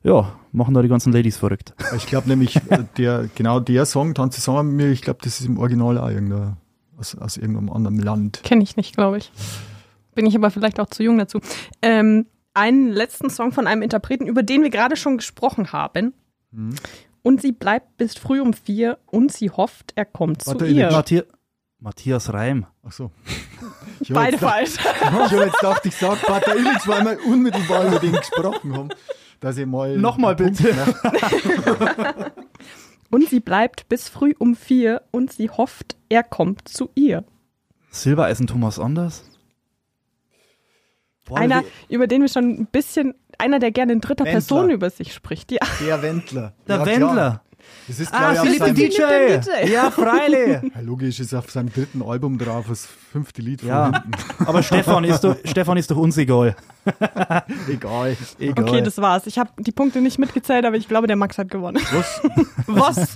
ja, machen da die ganzen Ladies verrückt. Ich glaube nämlich, äh, der, genau der Song, Tanze Samba mit mir, ich glaube, das ist im Original auch irgendein, aus, aus irgendeinem anderen Land. kenne ich nicht, glaube ich. Bin ich aber vielleicht auch zu jung dazu. Ähm, einen letzten Song von einem Interpreten, über den wir gerade schon gesprochen haben. Hm. Und sie bleibt bis früh um vier und sie hofft, er kommt zu Warte, ihr. Ja. Matthias, Matthias Reim. Ach so. Ich Beide falsch. Ich habe jetzt gedacht, ich sage Pater Illich, weil wir unmittelbar über den gesprochen haben, dass ich mal. Nochmal bitte. Und sie bleibt bis früh um vier und sie hofft, er kommt zu ihr. Silbereisen Thomas Anders. Boah, Einer, wie- über den wir schon ein bisschen, einer, der gerne in dritter Wendler. Person über sich spricht. Ja. Der Wendler. der Ja, Wendler. Das ist, Ah, ich, Philipp seinem, DJ. DJ. Ja, freilich. ja, logisch, ist auf seinem dritten Album drauf, das fünfte Lied von Ja. hinten. Aber Stefan ist doch, Stefan ist doch uns egal. Egal, egal. Okay, das war's. Ich habe die Punkte nicht mitgezählt, aber ich glaube, der Max hat gewonnen. Was? Was?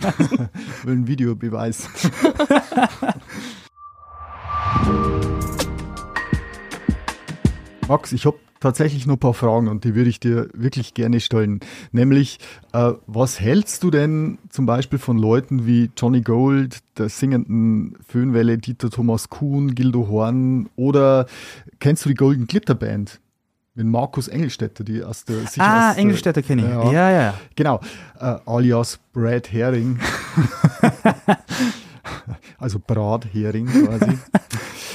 Will ein Videobeweis. Max, ich hab tatsächlich noch ein paar Fragen und die würde ich dir wirklich gerne stellen. Nämlich, äh, was hältst du denn zum Beispiel von Leuten wie Johnny Gold, der singenden Föhnwelle, Dieter Thomas Kuhn, Gildo Horn oder kennst du die Golden Glitter Band? Mit Markus Engelstädter, die aus der sicher Ah, aus Engelstädter kenne ich. Ja. Ja, ja. Genau, äh, alias Brad Hering. also Brathering quasi.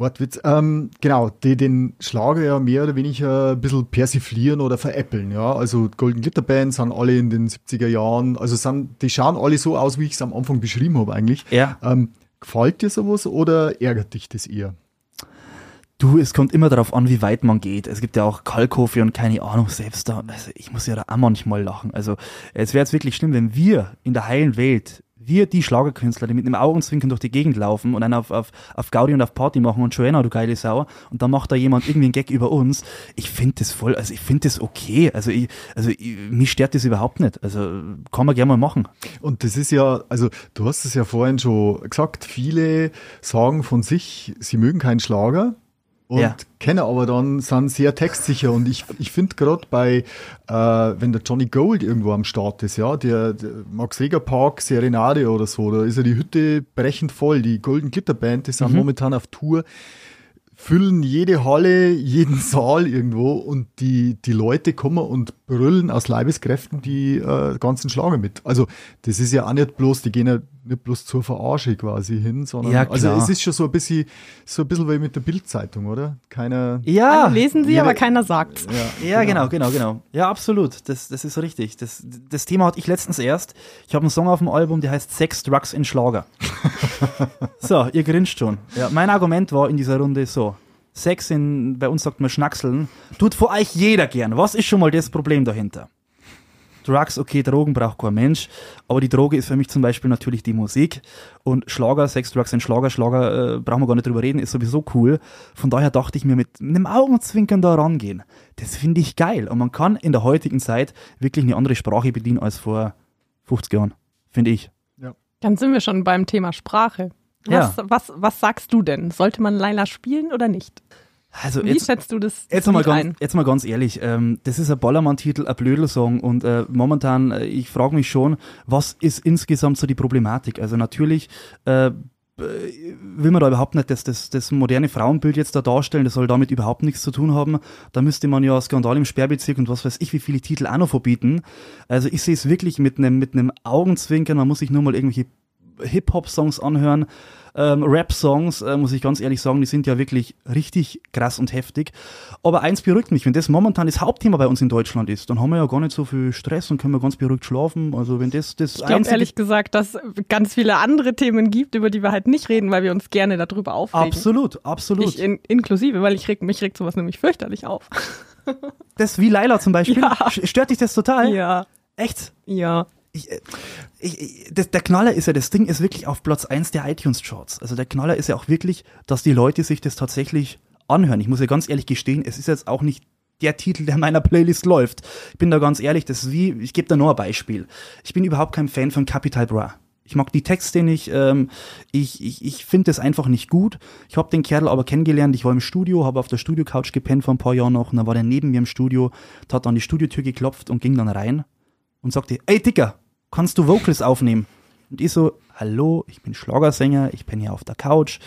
Wortwitz. Ähm, genau, die den Schlager ja mehr oder weniger ein bisschen persiflieren oder veräppeln. Ja? Also Golden Glitter Band sind alle in den 70er Jahren, also sind, die schauen alle so aus, wie ich es am Anfang beschrieben habe eigentlich. Ja. Ähm, gefällt dir sowas oder ärgert dich das eher? Du, es kommt immer darauf an, wie weit man geht. Es gibt ja auch Kalkofe und keine Ahnung, selbst da, also ich muss ja da auch manchmal lachen. Also es wäre jetzt wirklich schlimm, wenn wir in der heilen Welt, wir die Schlagerkünstler, die mit einem Augenzwinkern durch die Gegend laufen und einen auf, auf, auf Gaudi und auf Party machen und Joanna, du geile Sau, und dann macht da jemand irgendwie einen Gag über uns. Ich finde das voll, also ich finde das okay. Also ich, also ich, mich stört das überhaupt nicht. Also kann man gerne mal machen. Und das ist ja, also du hast es ja vorhin schon gesagt, viele sagen von sich, sie mögen keinen Schlager und Ja. kennen aber dann, sind sehr textsicher. Und ich, ich finde gerade bei, äh, wenn der Johnny Gold irgendwo am Start ist, ja, der, der Max Reger Park, Serenade oder so, da ist ja die Hütte brechend voll. Die Golden Glitter Band, die sind momentan auf Tour füllen jede Halle, jeden Saal irgendwo und die, die Leute kommen und brüllen aus Leibeskräften die äh, ganzen Schlager mit. Also das ist ja auch nicht bloß, die gehen ja nicht bloß zur Verarsche quasi hin, sondern Ja, also es ist schon so ein bisschen so ein bisschen wie mit der Bildzeitung, oder? Keiner Ja. Alle lesen sie, jeder- aber keiner sagt's. Ja, genau, genau, genau. Ja, absolut. Das, das ist richtig. Das, das Thema hatte ich letztens erst. Ich habe einen Song auf dem Album, der heißt Sex, Drugs in Schlager. so, ihr grinst schon. Ja, mein Argument war in dieser Runde so. Sex in, bei uns sagt man Schnackseln, tut vor euch jeder gern. Was ist schon mal das Problem dahinter? Drugs, okay, Drogen braucht kein Mensch, aber die Droge ist für mich zum Beispiel natürlich die Musik und Schlager, Sex, Drugs und Schlager, Schlager, äh, brauchen wir gar nicht drüber reden, ist sowieso cool. Von daher dachte ich mir mit einem Augenzwinkern da rangehen. Das finde ich geil und man kann in der heutigen Zeit wirklich eine andere Sprache bedienen als vor 50 Jahren, finde ich. Dann sind wir schon beim Thema Sprache. Was, was, was sagst du denn? Sollte man Laila spielen oder nicht? Also Wie jetzt, schätzt du das, Jetzt mal, ganz, ein? jetzt mal ganz ehrlich, ähm, das ist ein Ballermann-Titel, ein Blödelsong und äh, momentan, äh, ich frage mich schon, was ist insgesamt so die Problematik? Also natürlich äh, will man da überhaupt nicht das, das, das moderne Frauenbild jetzt da darstellen, das soll damit überhaupt nichts zu tun haben. Da müsste man ja Skandal im Sperrbezirk und was weiß ich, wie viele Titel auch noch verbieten. Also ich sehe es wirklich mit einem mit einem Augenzwinkern, man muss sich nur mal irgendwelche Hip-Hop-Songs anhören. Ähm, Rap-Songs, äh, muss ich ganz ehrlich sagen, die sind ja wirklich richtig krass und heftig. Aber eins beruhigt mich, wenn das momentan das Hauptthema bei uns in Deutschland ist, dann haben wir ja gar nicht so viel Stress und können wir ganz beruhigt schlafen. Also wenn das das Ich glaube ehrlich gesagt, dass es ganz viele andere Themen gibt, über die wir halt nicht reden, weil wir uns gerne darüber aufregen. Absolut, absolut. Ich in, inklusive, weil ich reg, mich regt sowas nämlich fürchterlich auf. das wie Laila zum Beispiel. Ja. Stört dich das total? Ja, Echt? ja. Äh, ich, ich, das, der Knaller ist ja, das Ding ist wirklich auf Platz 1 der iTunes-Charts. Also der Knaller ist ja auch wirklich, dass die Leute sich das tatsächlich anhören. Ich muss ja ganz ehrlich gestehen, es ist jetzt auch nicht der Titel, der in meiner Playlist läuft. Ich bin da ganz ehrlich, das ist wie, ich gebe da nur ein Beispiel. Ich bin überhaupt kein Fan von Capital Bra. Ich mag die Texte nicht, ähm, ich, ich, ich finde das einfach nicht gut. Ich habe den Kerl aber kennengelernt, ich war im Studio, habe auf der Studio-Couch gepennt vor ein paar Jahren noch und dann war der neben mir im Studio, hat an die Studiotür geklopft und ging dann rein und sagte, ey Dicker, kannst du Vocals aufnehmen? Und ich so, hallo, ich bin Schlagersänger, ich bin hier auf der Couch,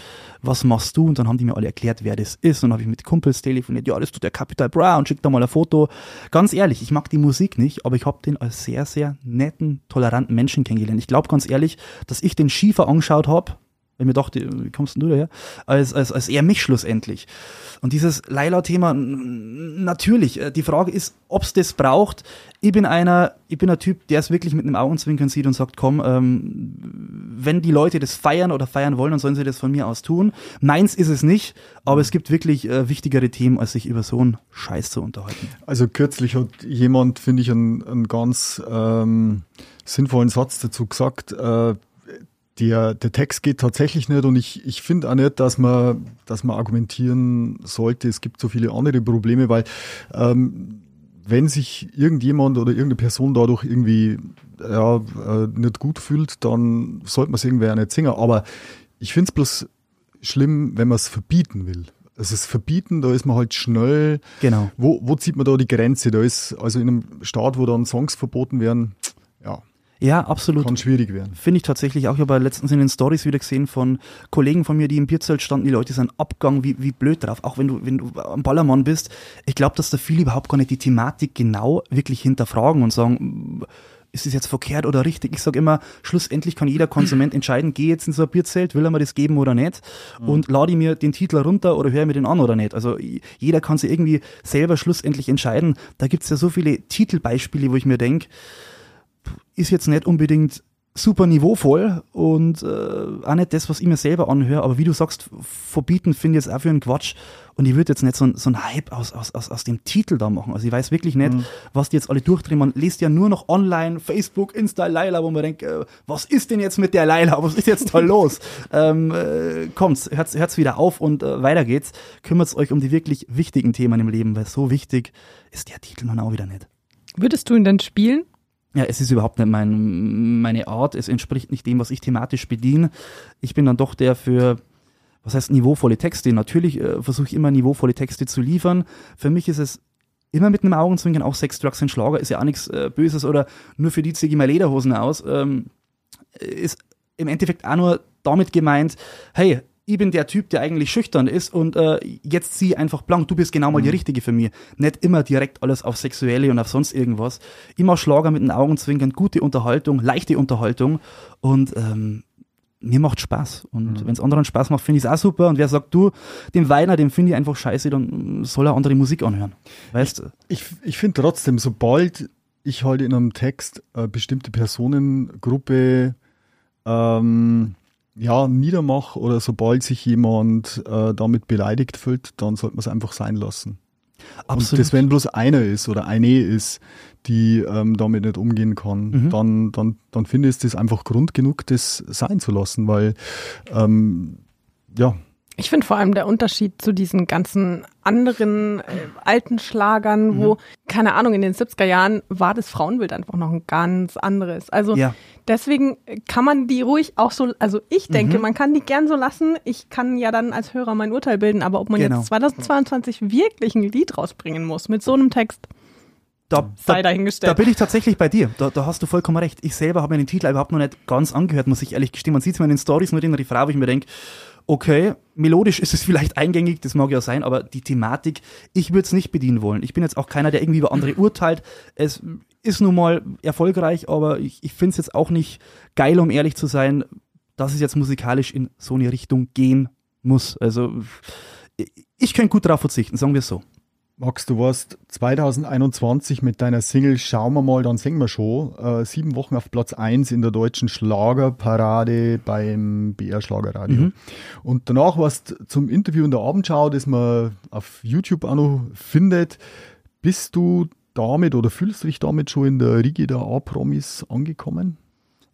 was machst du? Und dann haben die mir alle erklärt, wer das ist. Und dann habe ich mit Kumpels telefoniert, ja, das tut der Capital Bra und schickt da mal ein Foto. Ganz ehrlich, ich mag die Musik nicht, aber ich habe den als sehr, sehr netten, toleranten Menschen kennengelernt. Ich glaube ganz ehrlich, dass ich den Schiefer angeschaut habe, weil mir dachte, wie kommst denn du daher? Als, als, als er mich schlussendlich. Und dieses Laila-Thema, n- natürlich, äh, die Frage ist, ob's das braucht. Ich bin einer, ich bin ein Typ, der es wirklich mit einem Augenzwinkern sieht und sagt, komm, ähm, wenn die Leute das feiern oder feiern wollen, dann sollen sie das von mir aus tun. Meins ist es nicht, aber es gibt wirklich äh, wichtigere Themen, als sich über so einen Scheiß zu unterhalten. Also kürzlich hat jemand, finde ich, einen, einen ganz ähm, sinnvollen Satz dazu gesagt. Äh, der, der Text geht tatsächlich nicht und ich, ich finde auch nicht, dass man, dass man argumentieren sollte, es gibt so viele andere Probleme, weil ähm, wenn sich irgendjemand oder irgendeine Person dadurch irgendwie ja, äh, nicht gut fühlt, dann sollte man es irgendwer nicht singen. Aber ich finde es bloß schlimm, wenn man es verbieten will. also das Verbieten, da ist man halt schnell. Genau. Wo, wo zieht man da die Grenze? Da ist, also in einem Staat, wo dann Songs verboten werden, ja, Ja, absolut. kann schwierig werden. Finde ich tatsächlich auch. Ich habe letztens in den Stories wieder gesehen von Kollegen von mir, die im Bierzelt standen. Die Leute sind abgegangen, wie, wie blöd drauf. Auch wenn du, wenn du am Ballermann bist. Ich glaube, dass da viele überhaupt gar nicht die Thematik genau wirklich hinterfragen und sagen, ist es jetzt verkehrt oder richtig? Ich sage immer, schlussendlich kann jeder Konsument entscheiden, gehe jetzt in so ein Bierzelt, will er mir das geben oder nicht? Und lade ich mir den Titel runter oder höre mir den an oder nicht? Also jeder kann sich irgendwie selber schlussendlich entscheiden. Da gibt's ja so viele Titelbeispiele, wo ich mir denk ist jetzt nicht unbedingt super niveauvoll und äh, auch nicht das, was ich mir selber anhöre, aber wie du sagst, verbieten finde ich jetzt auch für einen Quatsch und ich würde jetzt nicht so, ein- so ein Hype aus, aus, aus, aus dem Titel da machen. Also ich weiß wirklich nicht, was die jetzt alle durchdrehen. Man liest ja nur noch online, Facebook, Insta, Laila, wo man denkt, äh, was ist denn jetzt mit der Laila? Was ist jetzt da los? ähm, äh, kommt's, hört's, hört's wieder auf und äh, weiter geht's. Kümmert's euch um die wirklich wichtigen Themen im Leben, weil so wichtig ist der Titel nun auch wieder nicht. Würdest du ihn denn spielen? Ja, es ist überhaupt nicht mein, meine Art. Es entspricht nicht dem, was ich thematisch bediene. Ich bin dann doch der für, was heißt niveauvolle Texte. Natürlich äh, versuche ich immer niveauvolle Texte zu liefern. Für mich ist es immer mit einem Augenzwinkern, auch Sex, Drugs und Schlager ist ja auch nichts äh, Böses oder nur für die ziehe ich mal Lederhosen aus. Ähm, ist im Endeffekt auch nur damit gemeint, hey, ich bin der Typ, der eigentlich schüchtern ist und äh, jetzt zieh einfach blank, du bist genau mal die Richtige für mich. Nicht immer direkt alles auf Sexuelle und auf sonst irgendwas. Immer Schlager mit den Augenzwinkern, gute Unterhaltung, leichte Unterhaltung und ähm, mir macht Spaß. Und wenn es anderen Spaß macht, finde ich es auch super. Und wer sagt, du, dem Weiner, dem finde ich einfach scheiße, dann soll er andere Musik anhören. Weißt du? Ich, ich finde trotzdem, sobald ich halt in einem Text eine bestimmte Personengruppe ähm, ja, niedermache oder sobald sich jemand äh, damit beleidigt fühlt, dann sollte man es einfach sein lassen. Und das, wenn bloß einer ist oder eine ist, die ähm, damit nicht umgehen kann, Mhm. dann, dann, dann finde ich das einfach Grund genug, das sein zu lassen, weil ähm, ja, Ich finde vor allem der Unterschied zu diesen ganzen anderen äh, alten Schlagern, wo, keine Ahnung, in den 70er Jahren war das Frauenbild einfach noch ein ganz anderes. Also Ja. deswegen kann man die ruhig auch so, also ich denke, man kann die gern so lassen. Ich kann ja dann als Hörer mein Urteil bilden, aber ob man Genau. jetzt 2022 wirklich ein Lied rausbringen muss mit so einem Text, da, sei da, dahingestellt. Da bin ich tatsächlich bei dir. Da, da hast du vollkommen recht. Ich selber habe mir den Titel überhaupt noch nicht ganz angehört, muss ich ehrlich gestehen. Man sieht es mir in den Stories nur den Refrain, wo ich mir denke, okay, melodisch ist es vielleicht eingängig, das mag ja sein, aber die Thematik, ich würde es nicht bedienen wollen. Ich bin jetzt auch keiner, der irgendwie über andere urteilt. Es ist nun mal erfolgreich, aber ich, ich finde es jetzt auch nicht geil, um ehrlich zu sein, dass es jetzt musikalisch in so eine Richtung gehen muss. Also ich, ich könnte gut darauf verzichten, sagen wir es so. Max, du warst 2021 mit deiner Single Schauen wir mal, dann singen wir schon, äh, sieben Wochen auf Platz 1 in der deutschen Schlagerparade beim BR Schlagerradio. Mhm. Und danach warst du zum Interview in der Abendschau, das man auf YouTube auch noch findet. Bist du damit oder fühlst du dich damit schon in der Riege der A-Promis angekommen?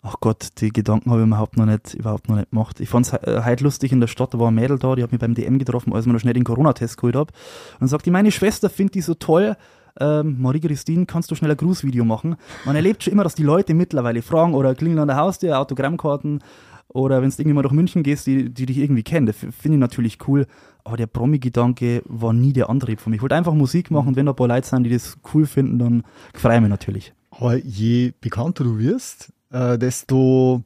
Ach Gott, die Gedanken habe ich überhaupt noch nicht, überhaupt noch nicht gemacht. Ich fand's he- äh, heute lustig in der Stadt, da war ein Mädel da, die hat mich beim DM getroffen, als ich mir noch schnell den Corona-Test geholt hab. Und sagt die, meine Schwester findet die so toll. Ähm, Marie-Christine, kannst du schnell ein Grußvideo machen? Man erlebt schon immer, dass die Leute mittlerweile fragen oder klingeln an der Haustür, Autogrammkarten oder wenn du irgendwie mal durch München gehst, die, die dich irgendwie kennen. Das finde ich natürlich cool. Aber der Promi-Gedanke war nie der Antrieb von mir. Ich wollte einfach Musik machen und wenn da ein paar Leute sind, die das cool finden, dann freue ich mich natürlich. Aber je bekannter du wirst, äh, desto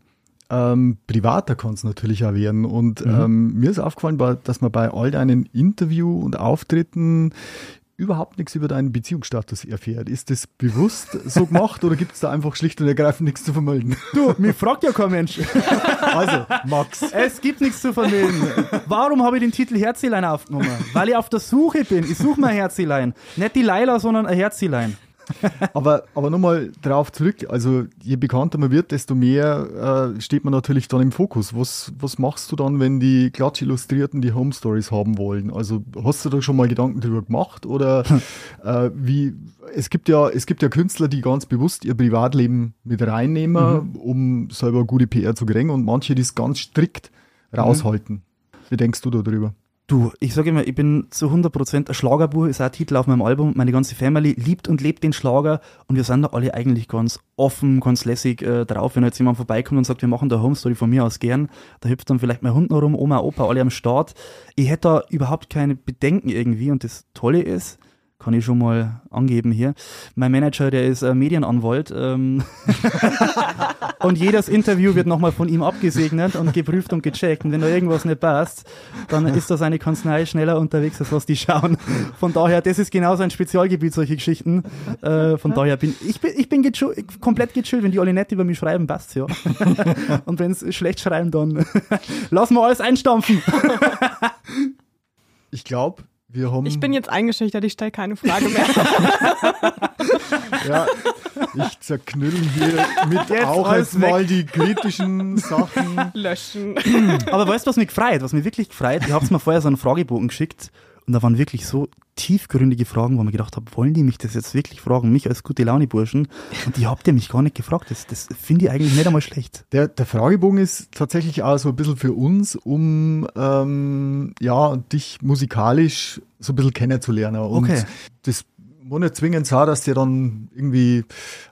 ähm, privater kann es natürlich auch werden. Und Mhm. ähm, mir ist aufgefallen, dass man bei all deinen Interview und Auftritten überhaupt nichts über deinen Beziehungsstatus erfährt. Ist das bewusst so gemacht oder gibt es da einfach schlicht und ergreifend nichts zu vermelden? Du, mir fragt ja kein Mensch. Also, Max. Es gibt nichts zu vermelden. Warum habe ich den Titel Herzilein aufgenommen? Weil ich auf der Suche bin. Ich suche mein Herzilein. Nicht die Leila, sondern ein Herzilein. Aber, aber nochmal drauf zurück, also je bekannter man wird, desto mehr äh, steht man natürlich dann im Fokus. Was, was machst du dann, wenn die Klatsch-Illustrierten die Home Stories haben wollen? Also hast du da schon mal Gedanken drüber gemacht? Oder äh, wie, es gibt ja, es gibt ja Künstler, die ganz bewusst ihr Privatleben mit reinnehmen, um selber gute PR zu kriegen und manche, die es ganz strikt raushalten. Wie denkst du da drüber? Du, ich sage immer, ich bin zu 100% ein Schlagerbuch, ist auch ein Titel auf meinem Album. Meine ganze Family liebt und lebt den Schlager und wir sind da alle eigentlich ganz offen, ganz lässig äh, drauf. Wenn jetzt jemand vorbeikommt und sagt, wir machen da Home Story von mir aus gern, da hüpft dann vielleicht mein Hund noch rum, Oma, Opa, alle am Start. Ich hätte da überhaupt keine Bedenken irgendwie und das Tolle ist, kann ich schon mal angeben hier. Mein Manager, der ist äh, Medienanwalt ähm und jedes Interview wird nochmal von ihm abgesegnet und geprüft und gecheckt. Und wenn da irgendwas nicht passt, dann ist da seine Kanzlei schneller unterwegs, als was die schauen. Von daher, das ist genau sein Spezialgebiet, solche Geschichten. Äh, von daher bin ich bin, ich bin komplett gechillt, wenn die alle nett über mich schreiben, passt's ja. und wenn sie schlecht schreiben, dann lassen wir alles einstampfen. ich glaube, ich bin jetzt eingeschüchtert, ich stelle keine Frage mehr. ja, ich zerknüll hier mit jetzt auch jetzt mal die kritischen Sachen. Löschen. Aber weißt du, was mich gefreut? Was mich wirklich gefreut? Ihr habt mir vorher so einen Fragebogen geschickt und da waren wirklich so tiefgründige Fragen, wo man gedacht habe, wollen die mich das jetzt wirklich fragen, mich als gute Laune Burschen? Und die habt ihr mich gar nicht gefragt. Das, das finde ich eigentlich nicht einmal schlecht. Der, der Fragebogen ist tatsächlich auch so ein bisschen für uns, um ähm, ja, dich musikalisch so ein bisschen kennenzulernen. Und okay. das muss nicht zwingend sein, dass der dann irgendwie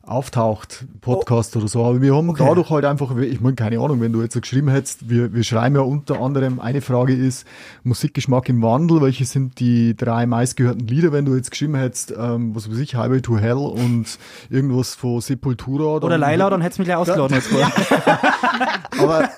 auftaucht, Podcast oh. oder so. Aber wir haben okay. dadurch halt einfach, ich meine, keine Ahnung, wenn du jetzt so geschrieben hättest, wir, wir schreiben ja unter anderem, eine Frage ist Musikgeschmack im Wandel, welche sind die drei meistgehörten Lieder, wenn du jetzt geschrieben hättest, ähm, was weiß ich, Highway to Hell und irgendwas von Sepultura. Oder Laila, dann hättest du mich gleich ausgeladen. Ja. aber,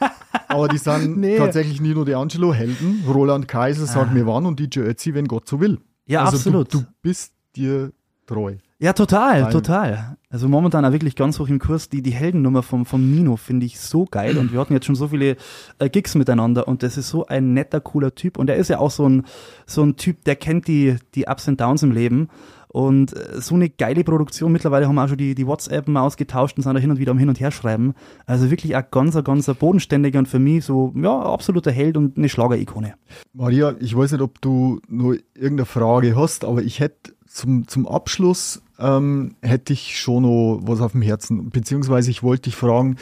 aber die sind nee. tatsächlich nicht nur die Angelo-Helden, Roland Kaiser, Sag ah. mir wann und DJ Ötzi, wenn Gott so will. Ja, also absolut. Du, du bist dir treu. Ja, total, Nein. total. Also momentan auch wirklich ganz hoch im Kurs. Die, die Heldennummer vom, vom Nino finde ich so geil und wir hatten jetzt schon so viele äh, Gigs miteinander und das ist so ein netter, cooler Typ und er ist ja auch so ein, so ein Typ, der kennt die, die Ups und Downs im Leben und äh, so eine geile Produktion. Mittlerweile haben wir auch schon die, die WhatsApp mal ausgetauscht und sind da hin und wieder am Hin und Her schreiben. Also wirklich ein ganz, ganz bodenständiger und für mich so, ja, absoluter Held und eine Schlager-Ikone. Maria, ich weiß nicht, ob du nur irgendeine Frage hast, aber ich hätte zum, zum Abschluss ähm, hätte ich schon noch was auf dem Herzen. Beziehungsweise ich wollte dich fragen,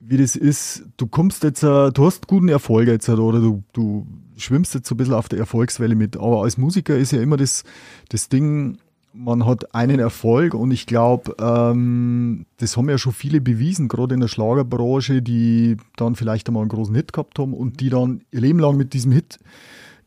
wie das ist. Du kommst jetzt, äh, du hast guten Erfolg jetzt oder du, du schwimmst jetzt so ein bisschen auf der Erfolgswelle mit. Aber als Musiker ist ja immer das, das Ding, man hat einen Erfolg und ich glaube, ähm, das haben ja schon viele bewiesen, gerade in der Schlagerbranche, die dann vielleicht einmal einen großen Hit gehabt haben und die dann ihr Leben lang mit diesem Hit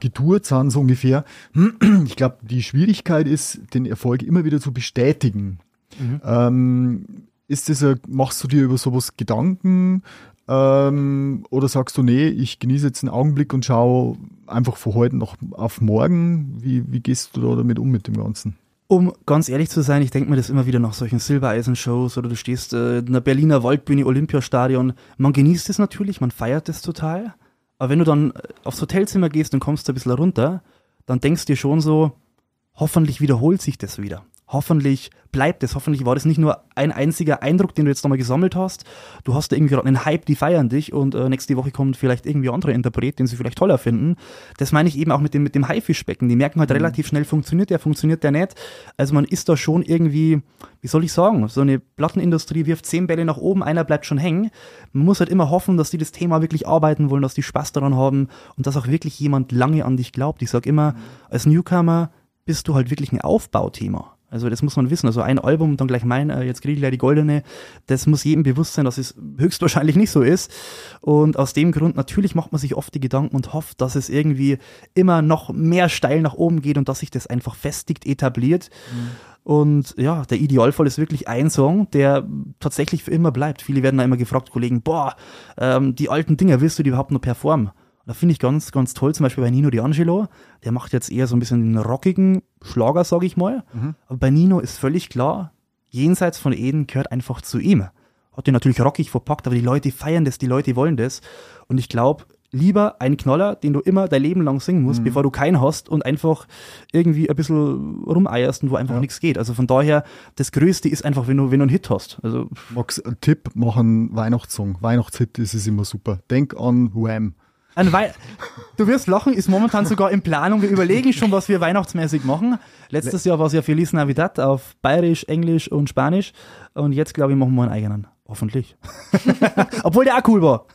getourt sind, so ungefähr. Ich glaube, die Schwierigkeit ist, den Erfolg immer wieder zu bestätigen. Mhm. Ähm, ist das machst du dir über sowas Gedanken? Ähm, oder sagst du, nee, ich genieße jetzt einen Augenblick und schaue einfach von heute noch auf morgen? Wie, wie gehst du da damit um mit dem Ganzen? Um ganz ehrlich zu sein, ich denke mir das immer wieder nach solchen Silbereisen-Shows oder du stehst äh, in der Berliner Waldbühne, Olympiastadion. Man genießt es natürlich, man feiert es total. Aber wenn du dann äh, aufs Hotelzimmer gehst und kommst ein bisschen runter, dann denkst du dir schon so, hoffentlich wiederholt sich das wieder hoffentlich bleibt es, hoffentlich war das nicht nur ein einziger Eindruck, den du jetzt nochmal gesammelt hast. Du hast da irgendwie gerade einen Hype, die feiern dich und äh, nächste Woche kommt vielleicht irgendwie andere Interpret, den sie vielleicht toller finden. Das meine ich eben auch mit dem, mit dem Haifischbecken. Die merken halt mhm. relativ schnell, funktioniert der, funktioniert der nicht. Also man ist da schon irgendwie, wie soll ich sagen, so eine Plattenindustrie wirft zehn Bälle nach oben, einer bleibt schon hängen. Man muss halt immer hoffen, dass die das Thema wirklich arbeiten wollen, dass die Spaß daran haben und dass auch wirklich jemand lange an dich glaubt. Ich sag immer, als Newcomer bist du halt wirklich ein Aufbauthema. Also das muss man wissen. Also ein Album und dann gleich mein, äh, jetzt kriege ich gleich die goldene, das muss jedem bewusst sein, dass es höchstwahrscheinlich nicht so ist. Und aus dem Grund, natürlich macht man sich oft die Gedanken und hofft, dass es irgendwie immer noch mehr steil nach oben geht und dass sich das einfach festigt, etabliert. Mhm. Und ja, der Idealfall ist wirklich ein Song, der tatsächlich für immer bleibt. Viele werden da immer gefragt, Kollegen, boah, ähm, die alten Dinger, willst du die überhaupt noch performen? Da finde ich ganz, ganz toll, zum Beispiel bei Nino D'Angelo, der macht jetzt eher so ein bisschen den rockigen Schlager, sage ich mal. Mhm. Aber bei Nino ist völlig klar, jenseits von Eden gehört einfach zu ihm. Hat ihn natürlich rockig verpackt, aber die Leute feiern das, die Leute wollen das. Und ich glaube, lieber ein Knaller, den du immer dein Leben lang singen musst, mhm. bevor du keinen hast und einfach irgendwie ein bisschen rumeierst und wo einfach ja. nichts geht. Also von daher, das Größte ist einfach, wenn du, wenn du einen Hit hast. Also Max, Tipp, mach einen Weihnachtssong. Weihnachtshit ist es immer super. Denk an Wham. Ein Wei du wirst lachen, ist momentan sogar in Planung. Wir überlegen schon, was wir weihnachtsmäßig machen. Letztes Jahr war es ja Feliz Navidad auf Bayerisch, Englisch und Spanisch. Und jetzt, glaube ich, machen wir einen eigenen. Hoffentlich. Obwohl der auch cool war.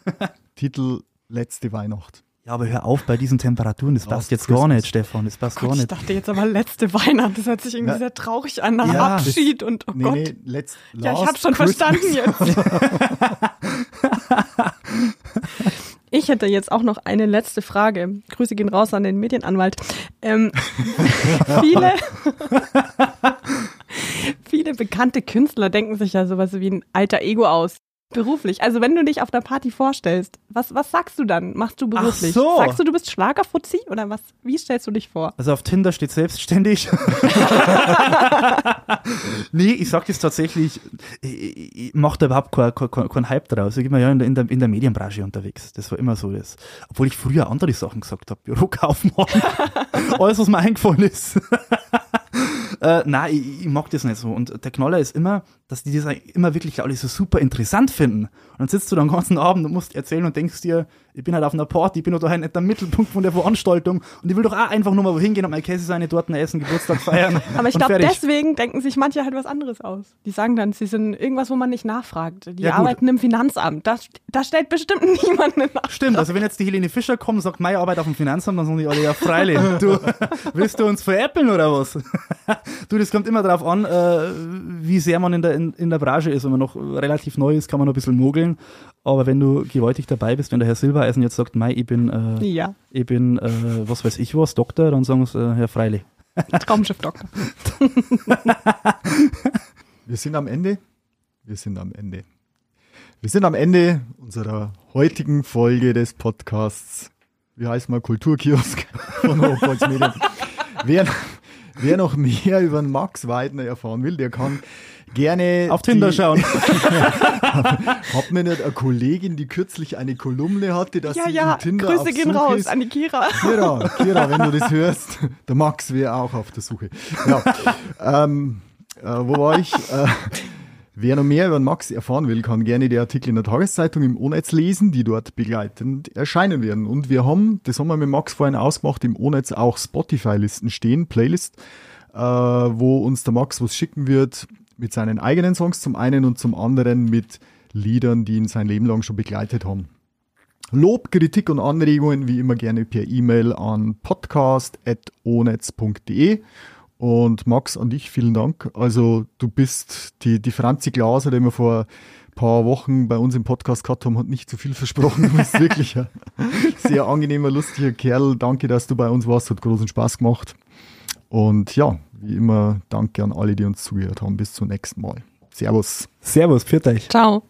Titel Letzte Weihnacht. Ja, aber hör auf bei diesen Temperaturen, das passt Last jetzt gar Christmas. nicht, Stefan, das passt Gott, gar ich nicht. dachte jetzt aber letzte Weihnachten. Das hört sich irgendwie Ja. sehr traurig an nach Ja, Abschied und oh Nee, Gott. nee, let's, Ja, ich habe schon Christmas. verstanden jetzt. Ich hätte jetzt auch noch eine letzte Frage. Grüße gehen raus an den Medienanwalt. Ähm, viele, viele bekannte Künstler denken sich ja sowas wie ein alter Ego aus. Beruflich. Also wenn du dich auf der Party vorstellst, was, was sagst du dann? Machst du beruflich? so. Sagst du, du bist Schlagerfuzzi oder was? Wie stellst du dich vor? Also auf Tinder steht selbstständig. nee, ich sag jetzt tatsächlich, ich, ich, ich mach da überhaupt keinen kein, kein Hype draus. Ich bin ja in der, in, der, in der Medienbranche unterwegs. Das war immer so das. Obwohl ich früher andere Sachen gesagt habe. Bürokaufmann. Alles, was mir eingefallen ist. äh, nein, ich, ich mag das nicht so. Und der Knaller ist immer, dass die das immer wirklich alle so super interessant finden. Und dann sitzt du da den ganzen Abend und musst erzählen und denkst dir, ich bin halt auf einer Party, ich bin doch daheim nicht der Mittelpunkt von der Veranstaltung und ich will doch auch einfach nur mal wohin gehen und meine Käse seine Torten essen, Geburtstag feiern. Aber ich glaube, deswegen denken sich manche halt was anderes aus. Die sagen dann, sie sind irgendwas, wo man nicht nachfragt. Die Ja, arbeiten im Finanzamt. Da, da stellt bestimmt niemand eine Nachfrage. Stimmt, also wenn jetzt die Helene Fischer kommt und sagt, meine Arbeit auf dem Finanzamt, dann sagen die alle, ja freilich, du, willst du uns veräppeln oder was? du, das kommt immer darauf an, äh, wie sehr man in der, in, in der Branche ist. Wenn man noch relativ neu ist, kann man noch ein bisschen mogeln. Aber wenn du gewaltig dabei bist, wenn der Herr Silbereisen jetzt sagt, mei, ich bin, äh, Ja, ich bin, äh, was weiß ich was, Doktor, dann sagen sie, äh, Herr Freilich. Traumschiff Doktor. Wir sind am Ende. Wir sind am Ende. Wir sind am Ende unserer heutigen Folge des Podcasts. Wie heißt mal Kulturkiosk von Hochholz Medien. wer, wer noch mehr über den Max Weidner erfahren will, der kann gerne Auf Tinder schauen. Hat mir nicht eine Kollegin, die kürzlich eine Kolumne hatte, dass Ja, sie ja, in Tinder Grüße auf gehen Suche raus ist? an die Kira. Kira, Kira, wenn du das hörst, der Max wäre auch auf der Suche. Ja, ähm, äh, wo war ich? Äh, wer noch mehr über Max erfahren will, kann gerne die Artikel in der Tageszeitung im O-Netz lesen, die dort begleitend erscheinen werden. Und wir haben, das haben wir mit Max vorhin ausgemacht, im O-Netz auch Spotify-Listen stehen, Playlist, äh, wo uns der Max was schicken wird mit seinen eigenen Songs zum einen und zum anderen mit Liedern, die ihn sein Leben lang schon begleitet haben. Lob, Kritik und Anregungen wie immer gerne per E-Mail an podcast.onetz.de. Und Max, an dich vielen Dank. Also du bist die, die Franzi Glaser, die wir vor ein paar Wochen bei uns im Podcast gehabt haben, hat nicht zu viel versprochen. Du bist wirklich ein sehr angenehmer, lustiger Kerl. Danke, dass du bei uns warst. Hat großen Spaß gemacht. Und ja, wie immer, danke an alle, die uns zugehört haben. Bis zum nächsten Mal. Servus. Servus, pfiat euch. Ciao.